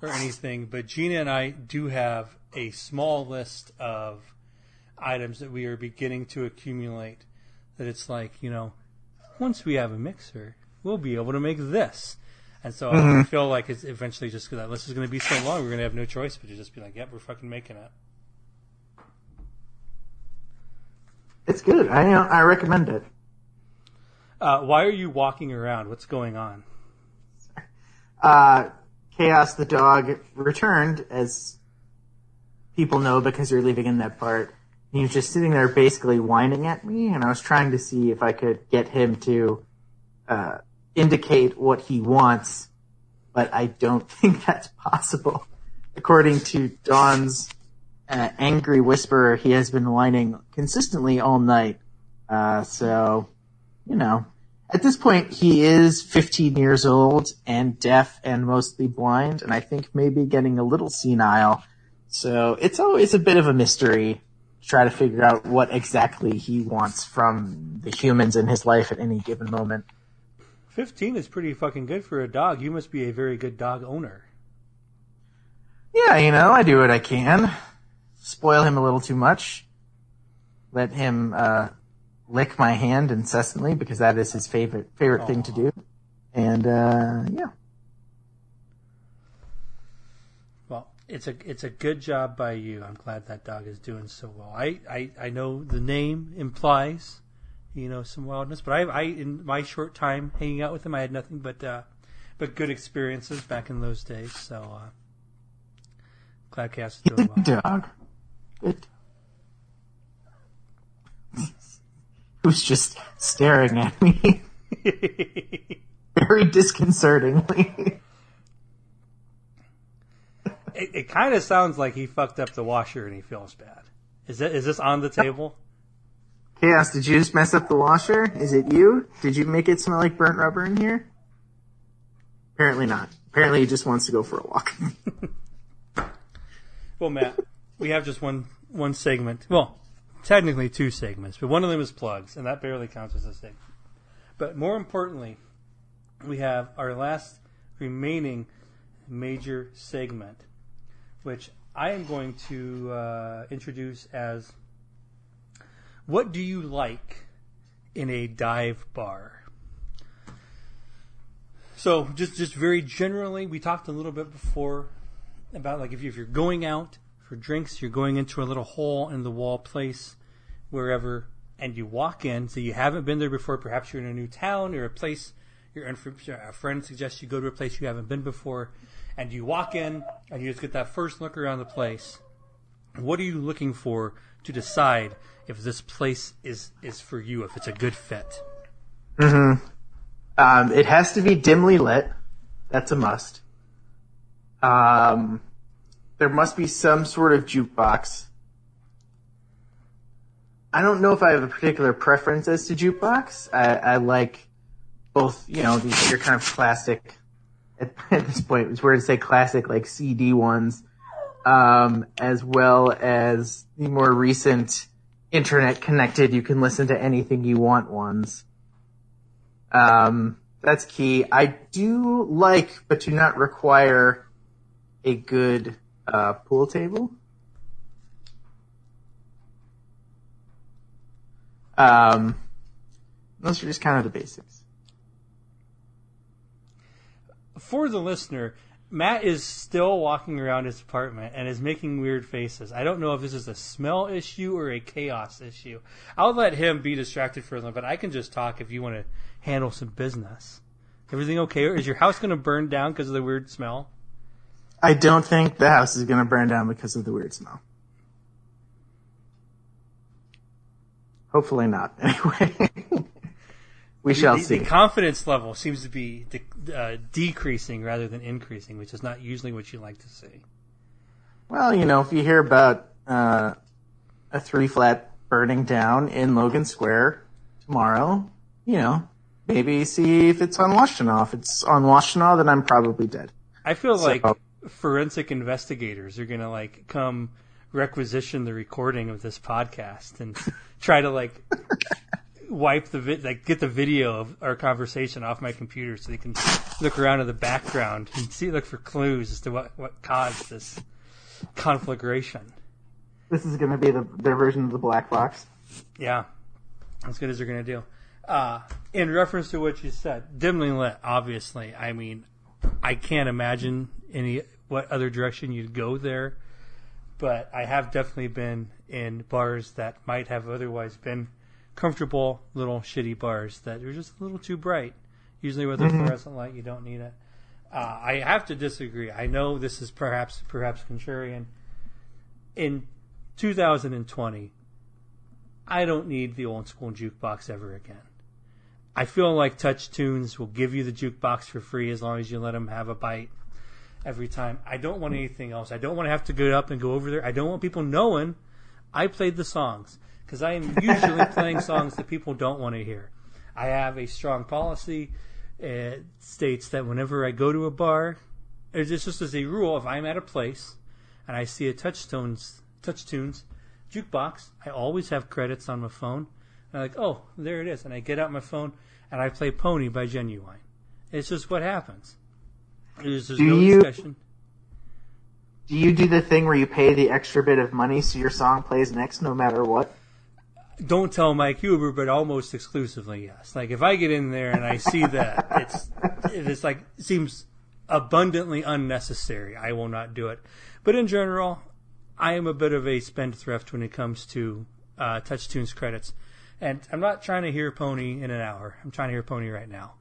or anything, but Gina and I do have a small list of items that we are beginning to accumulate. That it's like, you know, once we have a mixer, we'll be able to make this. And so I feel like it's eventually just that list is going to be so long, we're going to have no choice but to just be like, yep, we're fucking making it. It's good. I I recommend it. Uh, why are you walking around? What's going on? Uh, Chaos the dog returned, as people know because you're leaving in that part. He was just sitting there basically whining at me, and I was trying to see if I could get him to uh, indicate what he wants, but I don't think that's possible. According to Don's uh, angry whisperer, he has been whining consistently all night. Uh, so, you know, at this point, he is 15 years old and deaf and mostly blind, and I think maybe getting a little senile. So it's always a bit of a mystery try to figure out what exactly he wants from the humans in his life at any given moment. 15 is pretty fucking good for a dog. You must be a very good dog owner. Yeah, you know, I do what I can. Spoil him a little too much. Let him uh, lick my hand incessantly because that is his favorite favorite thing to do. And uh, yeah, Well, it's a it's a good job by you. I'm glad that dog is doing so well. I, I, I know the name implies, you know, some wildness, but I I in my short time hanging out with him, I had nothing but uh, but good experiences back in those days. So uh, glad Chaos is doing well. dog. Good. was just staring at me very disconcertingly. It, it kind of sounds like he fucked up the washer and he feels bad. Is that is this on the table? Chaos, did you just mess up the washer? Is it you? Did you make it smell like burnt rubber in here? Apparently not. Apparently he just wants to go for a walk. well, Matt, we have just one one segment. Well, technically two segments, but one of them is plugs, and that barely counts as a segment. But more importantly, we have our last remaining major segment, which I am going to uh, introduce as What do you like in a dive bar? So, just just very generally, we talked a little bit before about like if, you, if you're going out for drinks, you're going into a little hole in the wall place, wherever, and you walk in. So you haven't been there before. Perhaps you're in a new town or a place. Your a friend suggests you go to a place you haven't been before, and you walk in and you just get that first look around the place. What are you looking for to decide if this place is is for you? If it's a good fit? Hmm. Um, it has to be dimly lit. That's a must. Um, there must be some sort of jukebox. I don't know if I have a particular preference as to jukebox. I, I like both, you know, these your kind of classic, at, at this point, it's weird to say classic, like CD ones, um, as well as the more recent internet connected, you can listen to anything you want ones. Um, that's key. I do like, but do not require a good, uh, pool table. Um, those are just kind of the basics. For the listener, Matt is still walking around his apartment and is making weird faces. I don't know if this is a smell issue or a chaos issue. I'll let him be distracted for a little, but I can just talk if you want to handle some business. Everything okay? Is your house going to burn down because of the weird smell? I don't think the house is going to burn down because of the weird smell. Hopefully not. Anyway, we shall the, see. The confidence level seems to be de- uh, decreasing rather than increasing, which is not usually what you like to see. Well, you know, if you hear about uh, a three flat burning down in Logan Square tomorrow, you know, maybe see if it's on Washtenaw. If it's on Washtenaw, then I'm probably dead. I feel so, like forensic investigators are gonna like come requisition the recording of this podcast and try to like wipe the vi- like get the video of our conversation off my computer so they can look around in the background and see look for clues as to what what caused this conflagration. This is going to be the their version of the black box. Yeah, as good as they're going to do. Uh, in reference to what you said, dimly lit. Obviously, I mean, I can't imagine any what other direction you'd go there but I have definitely been in bars that might have otherwise been comfortable little shitty bars that are just a little too bright. Usually with a mm-hmm. fluorescent light, you don't need it. Uh, I have to disagree. I know this is perhaps perhaps contrarian. In 2020, I don't need the old school jukebox ever again. I feel like Touch Tunes will give you the jukebox for free as long as you let them have a bite every time. I don't want anything else. I don't want to have to get up and go over there. I don't want people knowing I played the songs because I am usually playing songs that people don't want to hear. I have a strong policy. It states that whenever I go to a bar, it's just as a rule, if I'm at a place and I see a Touchstones, Touch Tunes jukebox, I always have credits on my phone. And I'm like, oh, there it is. And I get out my phone and I play Pony by Ginuwine. It's just what happens. There's, there's do no you, discussion. Do you do the thing where you pay the extra bit of money so your song plays next no matter what? Don't tell Mike Huber, but almost exclusively yes. Like if I get in there and I see that it's it's like it seems abundantly unnecessary, I will not do it. But in general, I am a bit of a spendthrift when it comes to uh, Touch Tunes credits, and I'm not trying to hear Pony in an hour. I'm trying to hear Pony right now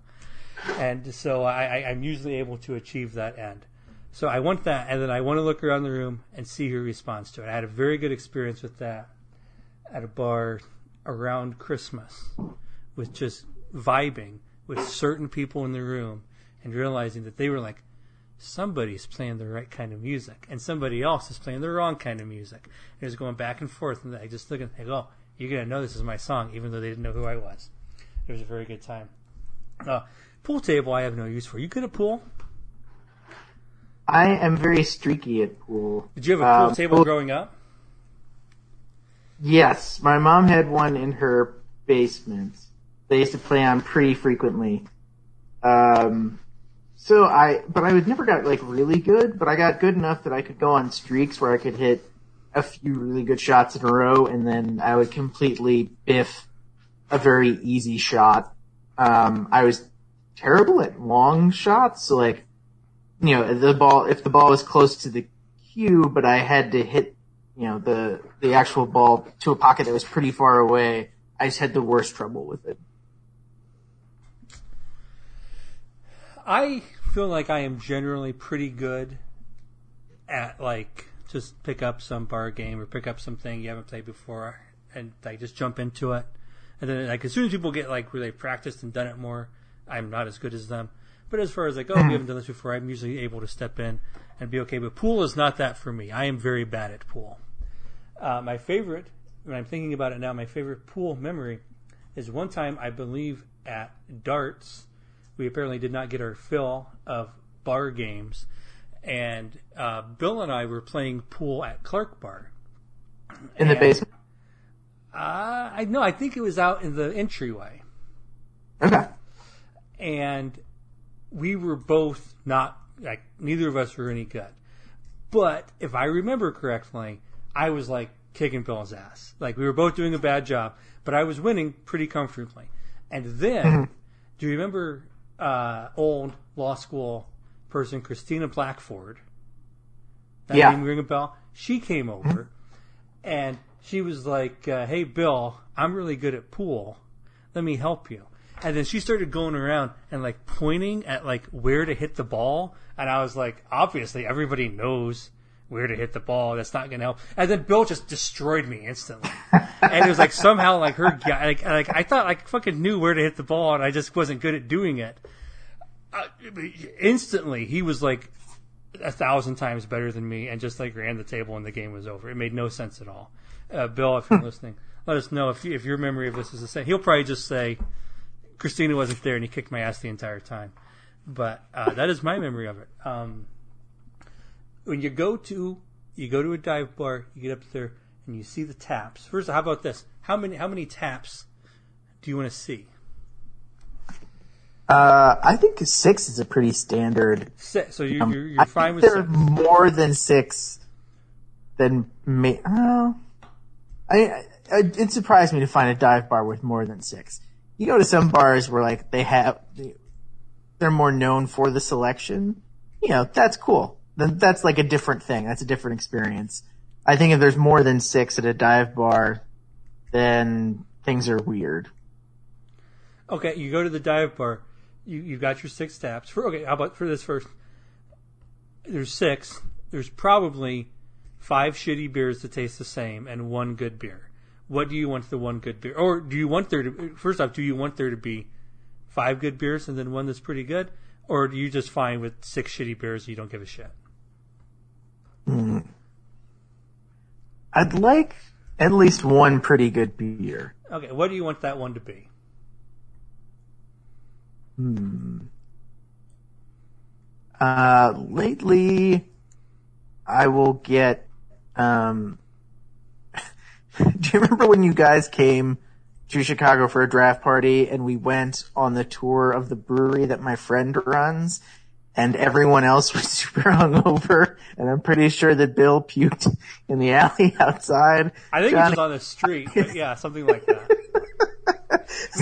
and so I, I'm usually able to achieve that end. So I want that, and then I want to look around the room and see who responds to it. I had a very good experience with that at a bar around Christmas, with just vibing with certain people in the room and realizing that they were like somebody's playing the right kind of music and somebody else is playing the wrong kind of music. And it's going back and forth, and I just look and think, oh, you're gonna know this is my song, even though they didn't know who I was. It was a very good time. Uh, pool table, I have no use for. You good at pool? I am very streaky at pool. Did you have a pool Um, table pool- growing up? Yes, my mom had one in her basement. They used to play on pretty frequently. Um, so I, but I would never got like really good, but I got good enough that I could go on streaks where I could hit a few really good shots in a row, and then I would completely biff a very easy shot. Um, I was terrible at long shots, so like, you know, the ball, if the ball was close to the cue, but I had to hit you know, the the actual ball to a pocket that was pretty far away, I just had the worst trouble with it. I feel like I am generally pretty good at like just pick up some bar game or pick up something you haven't played before and like just jump into it. And then like as soon as people get like really practiced and done it more, I'm not as good as them. But as far as like, oh, we hmm. haven't done this before, I'm usually able to step in and be okay. But pool is not that for me. I am very bad at pool. Uh, my favorite, when I'm thinking about it now, my favorite pool memory is one time I believe at darts, we apparently did not get our fill of bar games, and uh, Bill and I were playing pool at Clark Bar. In the And- basement. Uh, I know, I think it was out in the entryway, Okay. and we were both not like neither of us were any good. But if I remember correctly, I was like kicking Bill's ass. Like we were both doing a bad job, but I was winning pretty comfortably. And then, do you remember uh, old law school person Christina Blackford? That Yeah. name ring a bell? She came over, and she was like, uh, "Hey, Bill, I'm really good at pool. Let me help you." And then she started going around and like pointing at like where to hit the ball, and I was like, "Obviously, everybody knows." Where to hit the ball? That's not gonna help. And then Bill just destroyed me instantly, and it was like somehow like her guy, like, like I thought I fucking knew where to hit the ball, and I just wasn't good at doing it. Uh, instantly, he was like a thousand times better than me and just like ran the table and the game was over. It made no sense at all. Uh, Bill, if you're listening, let us know if you, if your memory of this is the same. He'll probably just say Christina wasn't there and he kicked my ass the entire time. But uh, that is my memory of it. Um, when you go to you go to a dive bar, you get up there and you see the taps. First, how about this? How many how many taps do you want to see? Uh, I think six is a pretty standard. Six. So you, Um, you're you're fine with there are six. more than six. Than me. Oh, I, I it surprised me to find a dive bar with more than six. You go to some bars where like they have, they're more known for the selection. You know, that's cool. That's like a different thing. That's a different experience. I think if there's more than six at a dive bar, then things are weird. Okay, you go to the dive bar. You you got your six taps. For okay, how about for this first? There's six. There's probably five shitty beers that taste the same and one good beer. What do you want the one good beer? Or do you want there to first off, do you want there to be five good beers and then one that's pretty good? Or do you just fine with six shitty beers you don't give a shit? I'd like at least one pretty good beer. Okay, what do you want that one to be? Hmm. Uh, lately, I will get. Um, do you remember when you guys came to Chicago for a draft party and we went on the tour of the brewery that my friend runs? And everyone else was super hungover, and I'm pretty sure that Bill puked in the alley outside. I think Johnny- it was on the street, but yeah, something like that.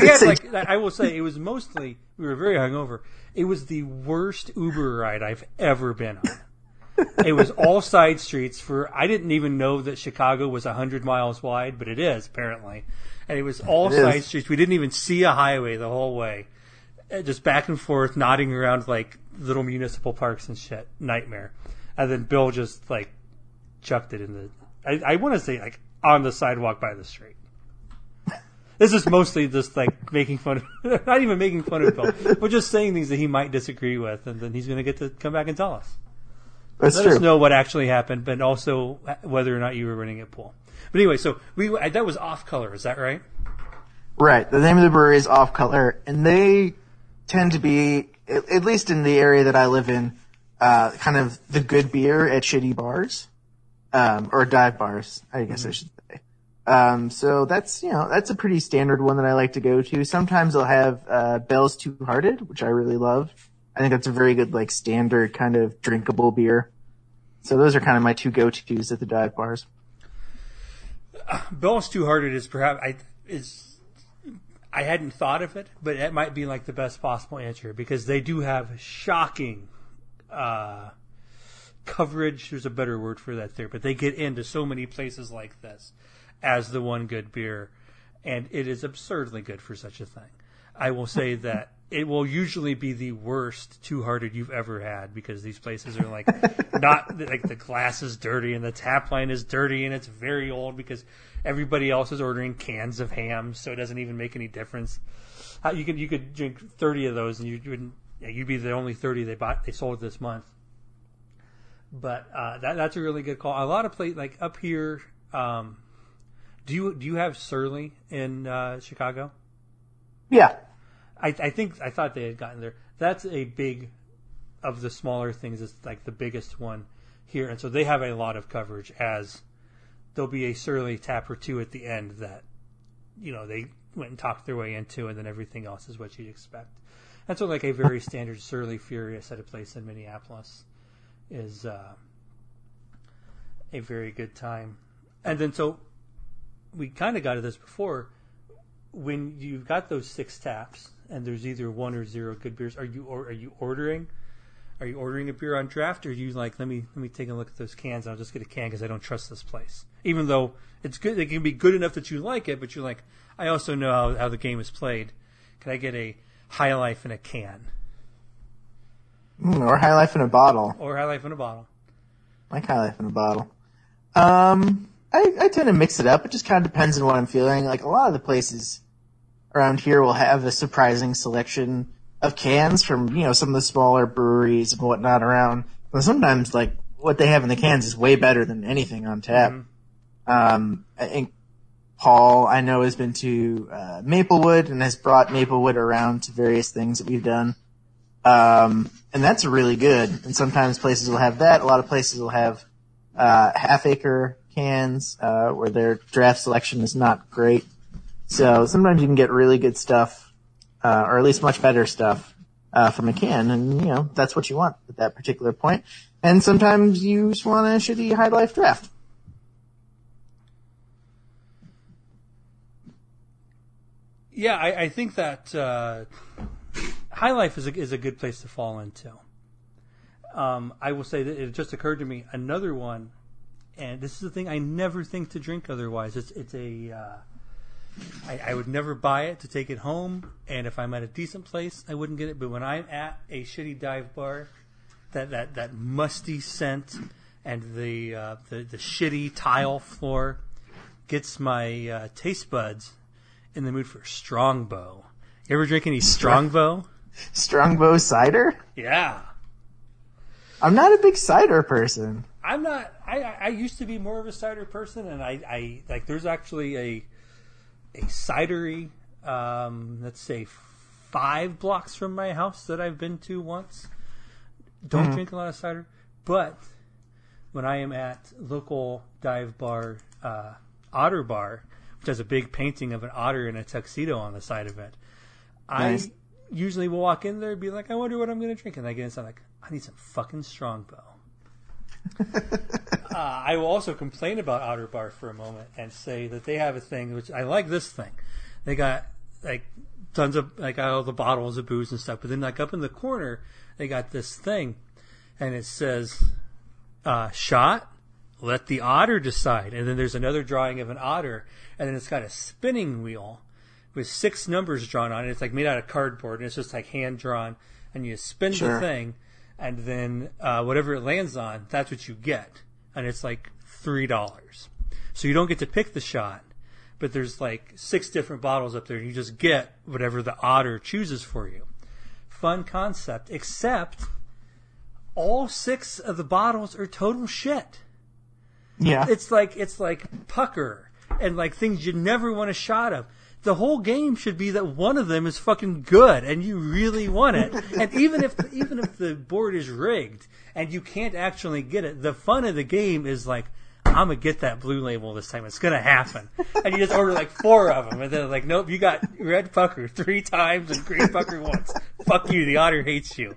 we had like I will say it was mostly we were very hungover. It was the worst Uber ride I've ever been on. It was all side streets for I didn't even know that Chicago was hundred miles wide, but it is apparently. And it was all It side is. streets. We didn't even see a highway the whole way. Uh, Just back and forth, nodding around like little municipal parks and shit. Nightmare. And then Bill just like chucked it in the. I, I want to say like on the sidewalk by the street. This is mostly just like making fun of, not even making fun of Bill, but just saying things that he might disagree with, and then he's going to get to come back and tell us. That's Let true. us know what actually happened, but also whether or not you were running at pool. But anyway, so we that was off color. Is that right? Right. The name of the brewery is Off Color, and they tend to be, at least in the area that I live in, uh, kind of the good beer at shitty bars, um, or dive bars, I guess I should say. Um, so that's, you know, that's a pretty standard one that I like to go to. Sometimes they'll have, uh, Bell's Two Hearted, which I really love. I think that's a very good, like, standard kind of drinkable beer. So those are kind of my two go-tos at the dive bars. Bell's Two Hearted is perhaps I is I hadn't thought of it, but it might be like the best possible answer because they do have shocking uh, coverage. There's a better word for that there, but they get into so many places like this as the one good beer, and it is absurdly good for such a thing. I will say that it will usually be the worst two hearted you've ever had because these places are like not like the glass is dirty and the tap line is dirty and it's very old because everybody else is ordering cans of Hamm's, so it doesn't even make any difference. How you could you could drink thirty of those and you wouldn't you'd be the only thirty they bought they sold this month. But uh, that that's a really good call. A lot of plate like up here. Um, do you do you have Surly in uh, Chicago? Yeah. I, I think I thought they had gotten there. That's a big of the smaller things. It's like the biggest one here, and so they have a lot of coverage. As there'll be a surly tap or two at the end that you know they went and talked their way into, and then everything else is what you'd expect. And so, like a very standard surly furious at a place in Minneapolis is uh, a very good time. And then so we kind of got to this before when you've got those six taps and there's either one or zero good beers, are you or are you ordering? Are you ordering a beer on draft, or are you like, let me let me take a look at those cans? I'll just get a can because I don't trust this place. Even though it's good, it can be good enough that you like it, but you're like, I also know how, how the game is played. Can I get a High Life in a can Mm, or High Life in a bottle. or High Life in a bottle? like High Life in a bottle. Um, I, I tend to mix it up. It just kind of depends on what I'm feeling. Like a lot of the places around here will have a surprising selection of cans from, you know, some of the smaller breweries and whatnot around. But sometimes like what they have in the cans is way better than anything on tap. Um, I think Paul, I know, has been to, uh, Maplewood and has brought Maplewood around to various things that we've done. Um, and that's really good. And sometimes places will have that. A lot of places will have, uh, half acre cans, uh, where their draft selection is not great. So sometimes you can get really good stuff, uh, or at least much better stuff, uh, from a can. And, you know, that's what you want at that particular point. And sometimes you just want a shitty high life draft. Yeah, I, I think that uh, High Life is a, is a good place to fall into. Um, I will say that it just occurred to me another one, and this is the thing I never think to drink otherwise. It's it's a uh, I, I would never buy it to take it home, and if I'm at a decent place, I wouldn't get it. But when I'm at a shitty dive bar, that that, that musty scent and the, uh, the the shitty tile floor gets my uh, taste buds in the mood for Strongbow. You ever drink any Strongbow? Strongbow cider? Yeah. I'm not a big cider person. I'm not. I, I I used to be more of a cider person, and I, I like. There's actually a a cidery. Um, let's say five blocks from my house that I've been to once. Don't drink a lot of cider, but when I am at local dive bar, uh, Otter Bar, which has a big painting of an otter in a tuxedo on the side of it, Nice. I usually will walk in there and be like, I wonder what I'm going to drink, and I get inside like, I need some fucking Strongbow. uh, I will also complain about Otter Bar for a moment and say that they have a thing which I like. This thing, they got like tons of like all the bottles of booze and stuff, but then like up in the corner they got this thing, and it says uh, "shot." Let the otter decide, and then there's another drawing of an otter, and then it's got a spinning wheel with six numbers drawn on it. It's like made out of cardboard, and it's just like hand drawn, and you spin the thing, and then uh, whatever it lands on, that's what you get, and it's like three dollars. So you don't get to pick the shot, but there's like six different bottles up there, and you just get whatever the otter chooses for you. Fun concept, except all six of the bottles are total shit. Yeah. It's like it's like pucker and like things you never want a shot of. The whole game should be that one of them is fucking good and you really want it. and even if even if the board is rigged and you can't actually get it, the fun of the game is like I'm gonna get that blue label this time. It's gonna happen. And you just order like four of them, and then like, nope, you got red pucker three times and green pucker once. Fuck you. The otter hates you.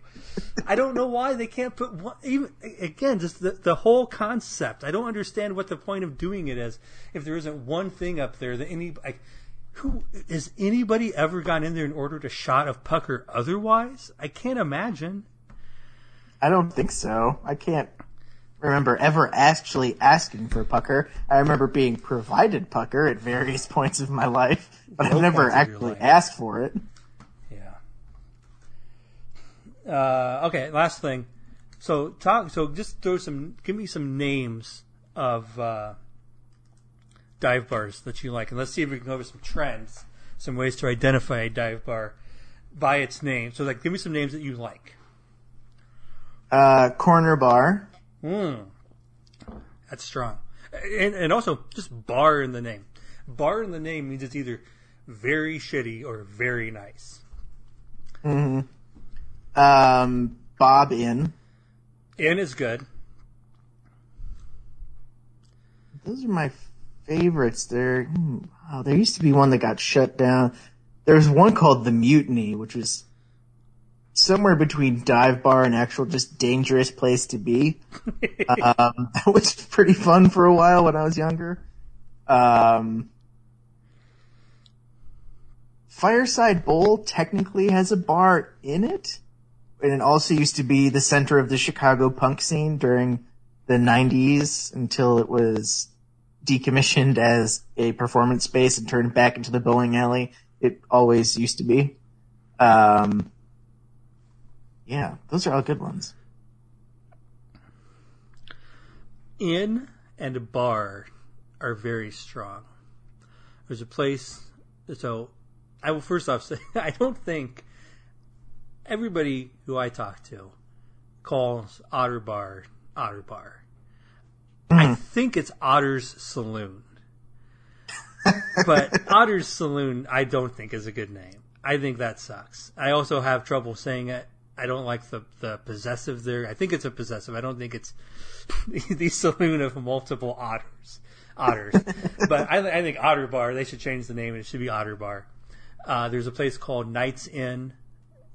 I don't know why they can't put one, even again just the the whole concept. I don't understand what the point of doing it is if there isn't one thing up there that any like who has anybody ever gone in there and ordered a shot of pucker otherwise? I can't imagine. I don't think so. I can't remember ever actually asking for pucker. I remember being provided pucker at various points of my life, but I've never points of your actually asked for it. Yeah. Uh, okay, last thing. Sauce Talk. So just throw some. Give me some names of uh, dive bars that you like, and let's see if we can up with some trends, some ways to identify a dive bar by its name. So, like, give me some names that you like. Uh, corner bar. Mm. That's strong. And, and also, just bar in the name. Bar in the name means it's either very shitty or very nice. Mm hmm Um, Bob Inn. In is good. Those are my favorites. There, wow, there used to be one that got shut down. There was one called the Mutiny, which was somewhere between dive bar and actual just dangerous place to be. um, that was pretty fun for a while when I was younger. Um, Fireside Bowl technically has a bar in it, and it also used to be the center of the Chicago punk scene during the 90s until it was decommissioned as a performance space and turned back into the bowling alley it always used to be. Um, yeah, those are all good ones. Inn and bar are very strong. There's a place, so I will first off say I don't think everybody who I talk to calls Otter Bar Otter Bar. I think it's Otter's Saloon. but Otter's Saloon, I don't think is a good name. I think that sucks. I also have trouble saying it. I don't like the the possessive there. I think it's a possessive. I don't think it's the saloon of multiple otters. Otters, but I, I think Otter Bar. They should change the name. and It should be Otter Bar. Uh, there's a place called Knights Inn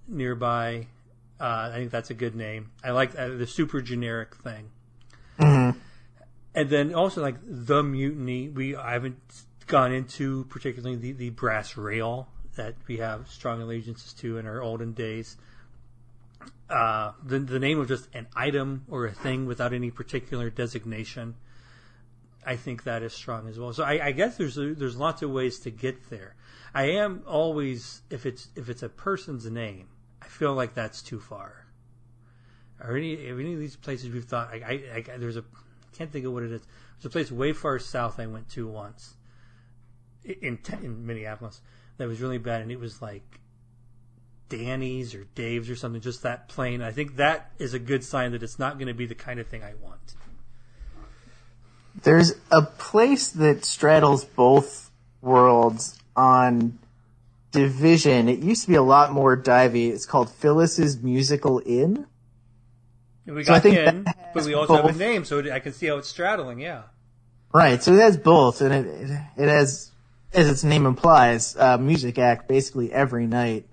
nearby. Uh, I think that's a good name. I like uh, the super generic thing. And then also like the mutiny. We I haven't gone into particularly the, the brass rail that we have strong allegiances to in our olden days. Uh, the the name of just an item or a thing without any particular designation. I think that is strong as well. So I, I guess there's there's lots of ways to get there. I am always if it's if it's a person's name, I feel like that's too far. Are any any of these places we've thought? I, I, I there's a can't think of what it is. There's a place way far south I went to once in in Minneapolis that was really bad, and it was like Danny's or Dave's or something, just that plain. I think that is a good sign that it's not going to be the kind of thing I want. There's a place that straddles both worlds on Division. It used to be a lot more divey. It's called Phyllis's Musical Inn. We So I got think in, that but we also have a name, so I can see how it's straddling. Yeah. Right, so it has both, and it it, it has, as its name implies, uh, music act basically every night.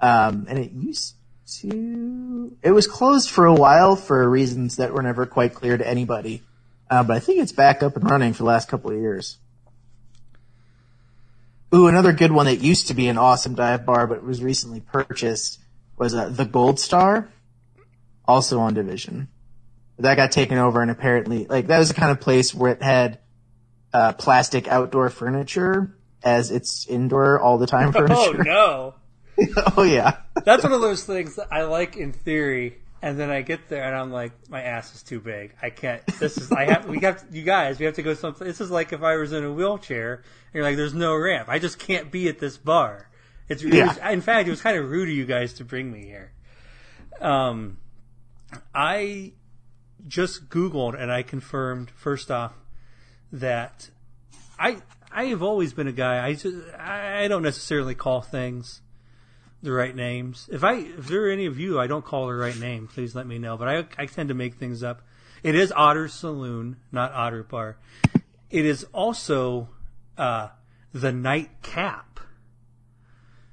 Um, and it used to, it was closed for a while for reasons that were never quite clear to anybody. Uh, but I think it's back up and running for the last couple of years. Ooh, another good one that used to be an awesome dive bar, but was recently purchased was uh, the Gold Star, also on Division that got taken over and apparently like that was the kind of place where it had uh, plastic outdoor furniture as its indoor all the time furniture. Oh no. Oh, yeah. That's one of those things that I like in theory, And then I get there and I'm like, my ass is too big. I can't. This is I have. We have you guys. We have to go something. This is like if I was in a wheelchair and you're like, there's no ramp. I just can't be at this bar. It's it Yeah. was, in fact, it was kind of rude of you guys to bring me here. Um, I just Googled and I confirmed first off that I I have always been a guy. I just, I don't necessarily call things the right names. If I if there are any of you I don't call the right name, please let me know. But I I tend to make things up. It is Otter Saloon, not Otter Bar. It is also uh, the Night Cap,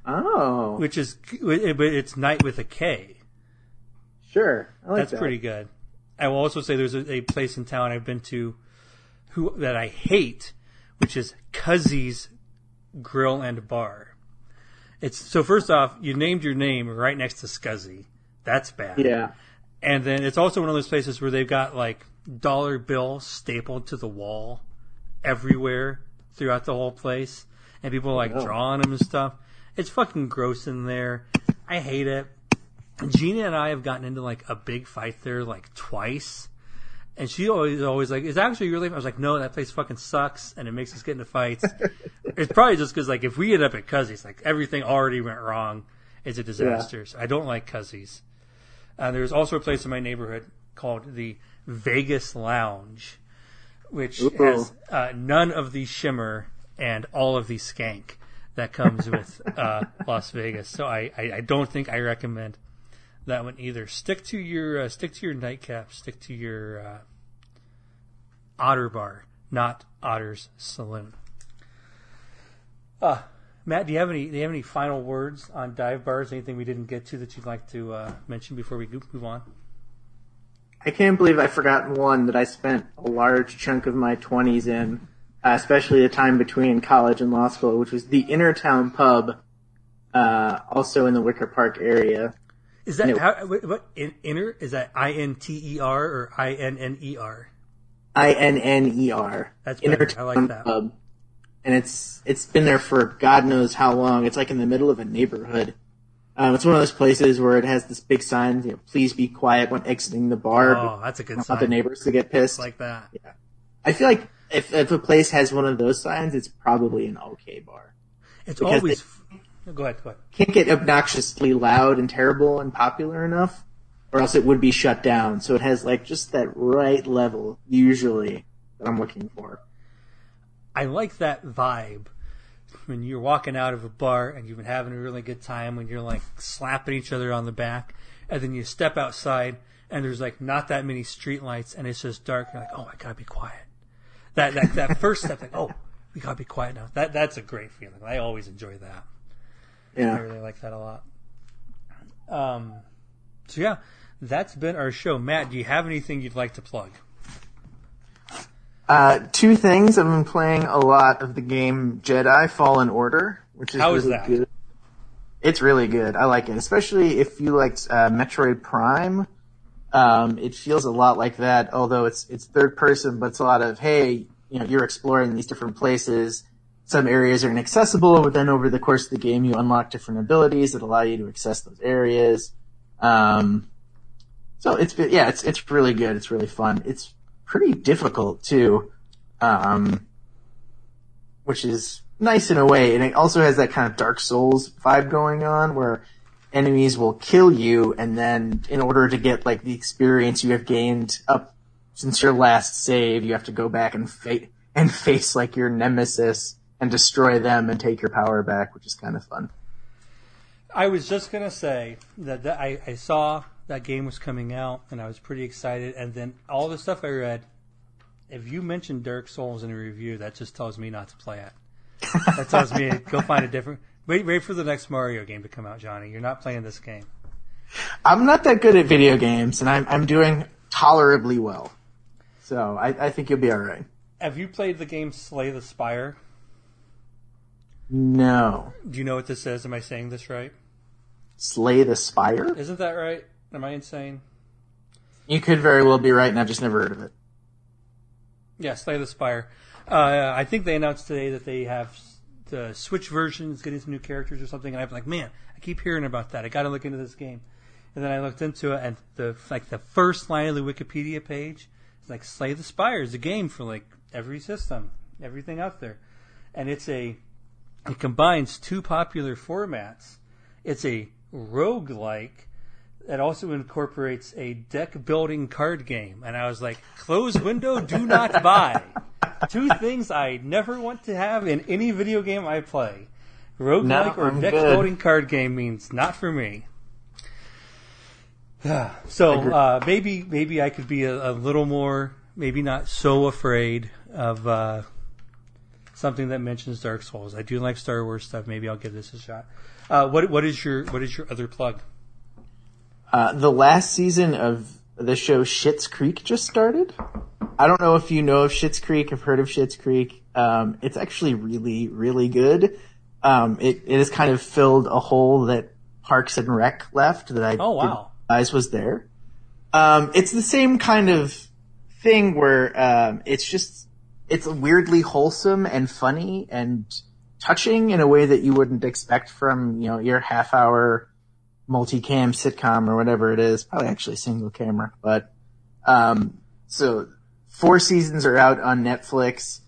Oh, which is but it's night with a K. sure. I like That's that. pretty good. I will also say there's a, a place in town I've been to who that I hate, which is Cuzzy's Grill and Bar. It's so first off, you named your name right next to Scuzzy. That's bad. Yeah. And then it's also one of those places where they've got like dollar bills stapled to the wall everywhere throughout the whole place, and people are like Oh. drawing them and stuff. It's fucking gross in there. I hate it. Gina and I have gotten into like a big fight there like twice. And she always always like, is actually really? I was like, no, that place fucking sucks, and it makes us get into fights. it's probably just because like if we end up at Cuzzy's, like everything already went wrong. It's a disaster. So I don't like Cuzzy's. Uh, there's also a place in my neighborhood called the Vegas Lounge, which Ooh. has uh, none of the shimmer and all of the skank that comes with uh, Las Vegas. So I, I, I don't think I recommend that one either. Stick to your uh, stick to your nightcap. Stick to your uh, Otter Bar, not Otter's Saloon. Uh, Matt, do you have any do you have any final words on dive bars? Anything we didn't get to that you'd like to uh, mention before we move on? I can't believe I've forgotten one that I spent a large chunk of my 20s in, uh, especially the time between college and law school, which was the Innertown Pub, uh, also in the Wicker Park area. Is that how, what, what in, inner? Is that I N T E R or I N N E R? I N N E R. That's better. I like that. Pub. And it's it's been there for God knows how long. It's like in the middle of a neighborhood. Um, it's one of those places where it has this big sign, you know, please be quiet when exiting the bar. Oh, that's a good not the neighbors to get pissed. Like that. Yeah. I feel like if, if a place has one of those signs, it's probably an okay bar. It's always. Go ahead. Go ahead. Can't get obnoxiously loud and terrible and popular enough, or else it would be shut down. So it has like just that right level, usually, that I'm looking for. I like that vibe when you're walking out of a bar and you've been having a really good time when you're like slapping each other on the back and then you step outside and there's like not that many street lights and it's just dark you're like oh I gotta be quiet that that, that first step like oh we gotta be quiet now that that's a great feeling I always enjoy that I really like that a lot um so yeah that's been our show Matt do you have anything you'd like to plug Uh, two things. I've been playing a lot of the game Jedi Fallen Order, which is How is really that? good. It's really good. I like it, especially if you liked uh, Metroid Prime. Um, it feels a lot like that, although it's it's third person, but it's a lot of hey, you know, you're exploring these different places. Some areas are inaccessible, but then over the course of the game, you unlock different abilities that allow you to access those areas. Um, so it's yeah, it's it's really good. It's really fun. It's pretty difficult too, um, which is nice in a way. And it also has that kind of Dark Souls vibe going on, where enemies will kill you, and then in order to get like the experience you have gained up since your last save, you have to go back and fa- and face like your nemesis and destroy them and take your power back, which is kind of fun. I was just gonna say that, that I, I saw that game was coming out and I was pretty excited, and then all the stuff I read. If you mentioned Dark Souls in a review, that just tells me not to play it. That tells me go find a different. Wait, wait for the next Mario game to come out, Johnny. You're not playing this game. I'm not that good at video games, and I'm I'm doing tolerably well, so I, I think you'll be all right. Have you played the game Slay the Spire? No, Do you know what this is? Am I saying this right? Slay the Spire. Isn't that right? Am I insane? You could very well be right, and I've just never heard of it. Yeah, Slay the Spire. Uh, I think they announced today that they have the Switch version is getting some new characters or something, and I'm like, man, I keep hearing about that. I got to look into this game. And then I looked into it, and the like the first line of the Wikipedia page is like Slay the Spire is a game for like every system, everything out there, and it's a it combines two popular formats. It's a roguelike that also incorporates a deck building card game. And I was like, close window, do not buy. Two things I never want to have in any video game I play. Roguelike No, or deck good. building card game means not for me. so uh, maybe maybe I could be a, a little more maybe not so afraid of uh, something that mentions Dark Souls. I do like Star Wars stuff. Maybe I'll give this a shot. Uh, what what is your what is your other plug? Uh, the last season of the show Schitt's Creek just started. I don't know if you know of Schitt's Creek, have heard of Schitt's Creek. Um, it's actually really, really good. Um, it, it has kind of filled a hole that Parks and Rec left that I Oh, wow. didn't was there. Um, it's the same kind of thing where um, it's just it's weirdly wholesome and funny and touching in a way that you wouldn't expect from you know your half hour multicam sitcom or whatever it is. Probably actually single camera, but um, so four seasons are out on Netflix.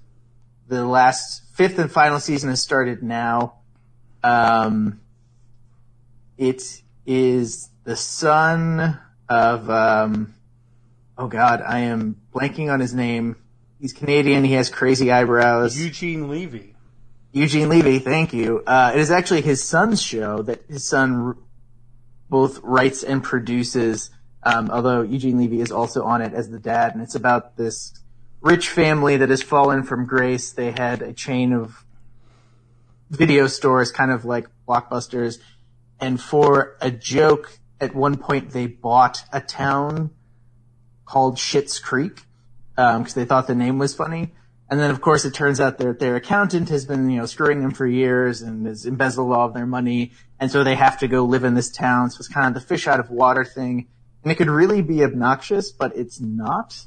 The last fifth and final season has started now. Um, it is the son of um, oh god, I am blanking on his name. He's Canadian. He has crazy eyebrows. Eugene Levy. Eugene Levy, thank you. Uh, it is actually his son's show that his son r- both writes and produces. Um, although Eugene Levy is also on it as the dad, and it's about this rich family that has fallen from grace. They had a chain of video stores, kind of like blockbusters, and for a joke, at one point they bought a town called Schitt's Creek because they thought the name was funny. And then, of course, it turns out that their accountant has been, you know, screwing them for years and has embezzled all of their money. And so they have to go live in this town. So it's kind of the fish out of water thing. And it could really be obnoxious, but it's not.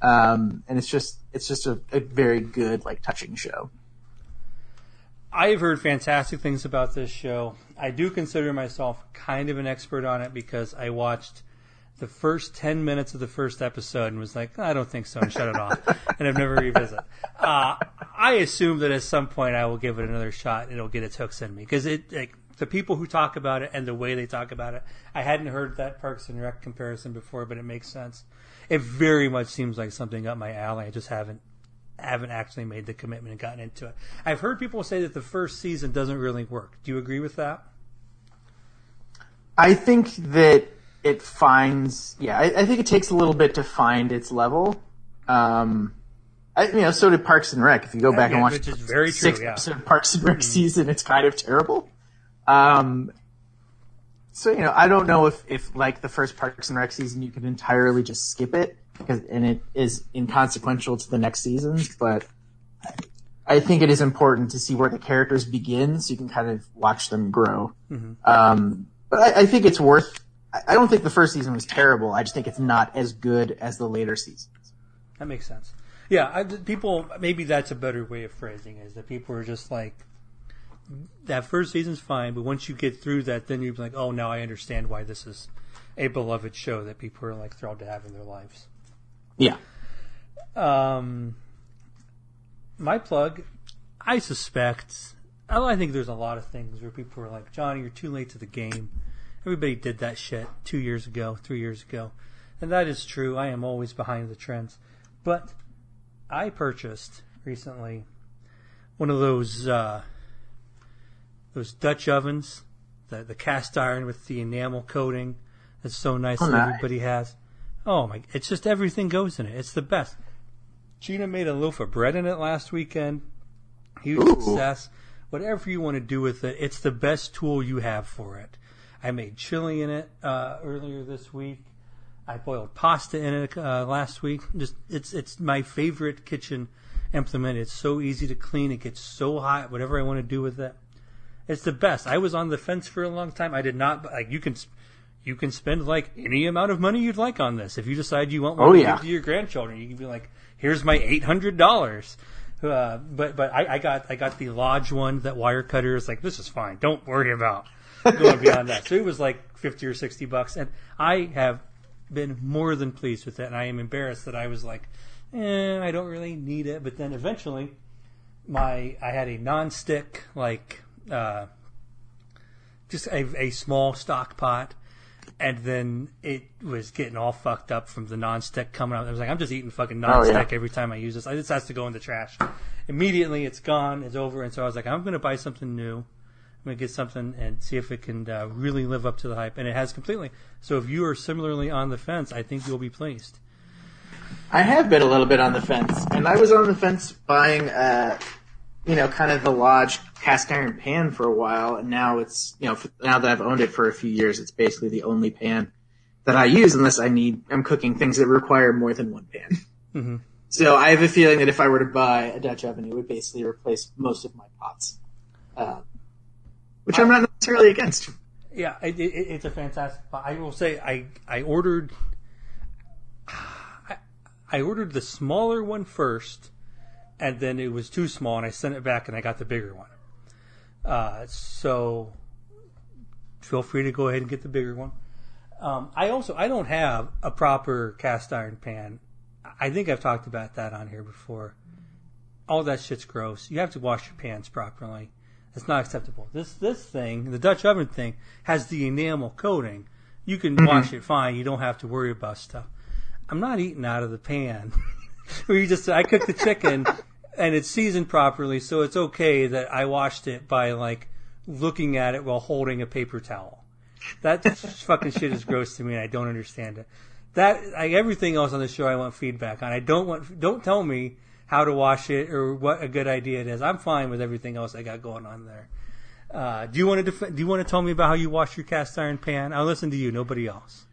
Um, and it's just, it's just a, a very good, like, touching show. I've heard fantastic things about this show. I do consider myself kind of an expert on it because I watched the first 10 minutes of the first episode and was like, I don't think so, and shut it off. and I've never revisited. Uh, I assume that at some point I will give it another shot and it'll get its hooks in me because it, like, the people who talk about it and the way they talk about it, I hadn't heard that Parks and Rec comparison before, but it makes sense. It very much seems like something up my alley. I just haven't haven't actually made the commitment and gotten into it. I've heard people say that the first season doesn't really work. Do you agree with that? I think that it finds, yeah, I, I think it takes a little bit to find its level. Um, I, you know, so did Parks and Rec. If you go back yeah, and watch very true, sixth yeah. episode of Parks and Rec season, it's kind of terrible. Um, so you know, I don't know if, if like the first Parks and Rec season, you can entirely just skip it because and it is inconsequential to the next seasons. But I think it is important to see where the characters begin, so you can kind of watch them grow. Um, but I, I think it's worth. I don't think the first season was terrible. I just think it's not as good as the later seasons. That makes sense. Yeah, I, people. Maybe that's a better way of phrasing it, is that people are just like that first season's fine, but once you get through that, then you're like, oh, now I understand why this is a beloved show that people are like thrilled to have in their lives. Yeah. Um, my plug, I suspect. oh, I think there's a lot of things where people are like, Johnny, you're too late to the game. Everybody did that shit two years ago, three years ago. And that is true. I am always behind the trends. But I purchased recently one of those uh, those Dutch ovens, the the cast iron with the enamel coating. That's so nice Oh, that nice. everybody has. Oh my! It's just everything goes in it. It's the best. Gina made a loaf of bread in it last weekend. Huge Ooh. success. Whatever you want to do with it, it's the best tool you have for it. I made chili in it uh, earlier this week. I boiled pasta in it uh, last week. Just it's it's my favorite kitchen implement. It's so easy to clean. It gets so hot. Whatever I want to do with it, it's the best. I was on the fence for a long time. I did not like you can you can spend like any amount of money you'd like on this. If you decide you want one Oh, to yeah. give to your grandchildren, you can be like, here's my eight hundred dollars. Uh, but but I, I got I got the Lodge one that Wirecutter is like this is fine. Don't worry about. Going beyond that. So it was like fifty or sixty bucks, and I have been more than pleased with it. And I am embarrassed that I was like, eh, I don't really need it. But then eventually, my I had a non-stick like uh, just a, a small stock pot. And then it was getting all fucked up from the non-stick coming out. I was like, I'm just eating fucking non-stick Oh, yeah. every time I use this. This has to go in the trash. Immediately, it's gone. It's over. And so I was like, I'm going to buy something new. I'm going to get something and see if it can uh, really live up to the hype. And it has completely. So if you are similarly on the fence, I think you'll be pleased. I have been a little bit on the fence, and I was on the fence buying, uh, you know, kind of the Lodge cast iron pan for a while, and now it's, you know, now that I've owned it for a few years, it's basically the only pan that I use unless I need, I'm cooking things that require more than one pan. hmm So I have a feeling that if I were to buy a Dutch oven, it would basically replace most of my pots, uh, which I'm not necessarily against. Yeah, it, it, it's a fantastic. I will say, I I ordered. I, I ordered the smaller one first, and then it was too small, and I sent it back, and I got the bigger one. Uh, so feel free to go ahead and get the bigger one. Um, I also I don't have a proper cast iron pan. I think I've talked about that on here before. All that shit's gross. You have to wash your pans properly. It's not acceptable. This this thing, the Dutch oven thing, has the enamel coating. You can mm-hmm. wash it fine. You don't have to worry about stuff. I'm not eating out of the pan. Where you just I cooked the chicken and it's seasoned properly, so it's okay that I washed it by like looking at it while holding a paper towel. That fucking shit is gross to me, and I don't understand it. That I, everything else on the show, I want feedback on. I don't want. Don't tell me how to wash it or what a good idea it is. I'm fine with everything else I got going on there. Uh, do you want to def- do you want to tell me about how you wash your cast iron pan? I'll listen to you, nobody else.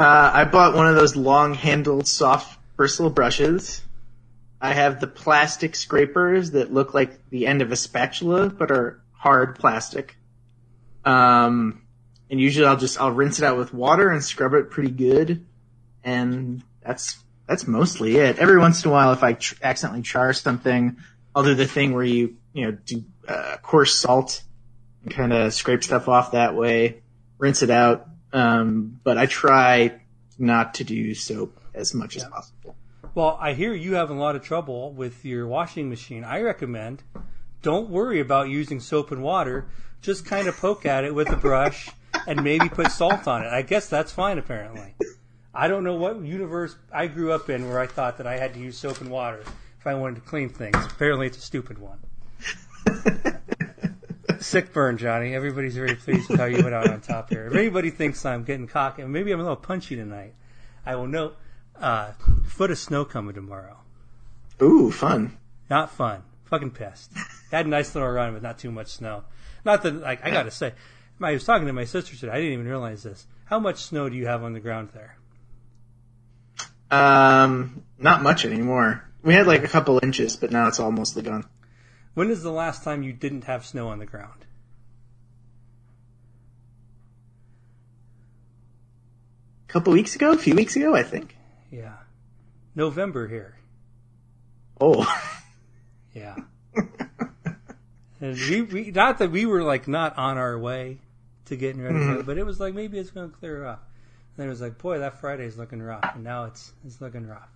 Uh, I bought one of those long-handled, soft bristle brushes. I have the plastic scrapers that look like the end of a spatula, but are hard plastic. Um, and usually I'll just I'll rinse it out with water and scrub it pretty good, and that's that's mostly it. Every once in a while, if I tr- accidentally char something, I'll do the thing where you you know do uh, coarse salt and kind of scrape stuff off that way, rinse it out. Um, but I try not to do soap as much as possible. Well, I hear you having a lot of trouble with your washing machine. I recommend don't worry about using soap and water. Just kind of poke at it with a brush and maybe put salt on it. I guess that's fine, apparently. I don't know what universe I grew up in where I thought that I had to use soap and water if I wanted to clean things. Apparently, it's a stupid one. Sick burn, Johnny. Everybody's very pleased with how you went out on top here. If anybody thinks I'm getting cocky, maybe I'm a little punchy tonight, I will note uh, foot of snow coming tomorrow. Ooh, fun. Not fun. Fucking pissed. Had a nice little run, but not too much snow. Not that, like, I gotta say, I was talking to my sister today. I didn't even realize this. How much snow do you have on the ground there? Um, not much anymore. We had like a couple inches, but now it's all mostly gone. When is the last time you didn't have snow on the ground? A couple weeks ago, a few weeks ago, I think. Yeah. November here. Oh, Yeah. and we, we, not that we were like not on our way to getting ready, for it, but it was like maybe it's going to clear up. And then it was like, boy, that Friday's looking rough, and now it's it's looking rough.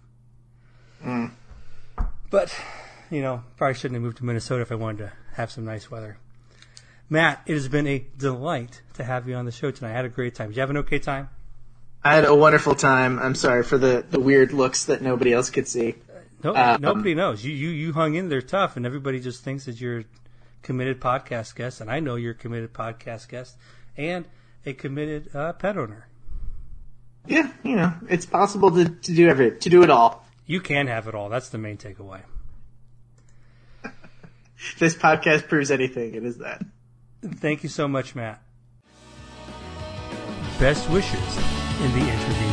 Mm. But you know, probably shouldn't have moved to Minnesota if I wanted to have some nice weather. Matt, it has been a delight to have you on the show tonight. I had a great time. Did you have an okay time? I had a wonderful time. I'm sorry for the, the weird looks that nobody else could see. No, Um, nobody knows. You, you you hung in there tough, and everybody just thinks that you're a committed podcast guest, and I know you're a committed podcast guest and a committed uh, pet owner. Yeah, you know, it's possible to, to do every to do it all. You can have it all. That's the main takeaway. This podcast proves anything, it is that. Thank you so much, Matt. Best wishes in the days.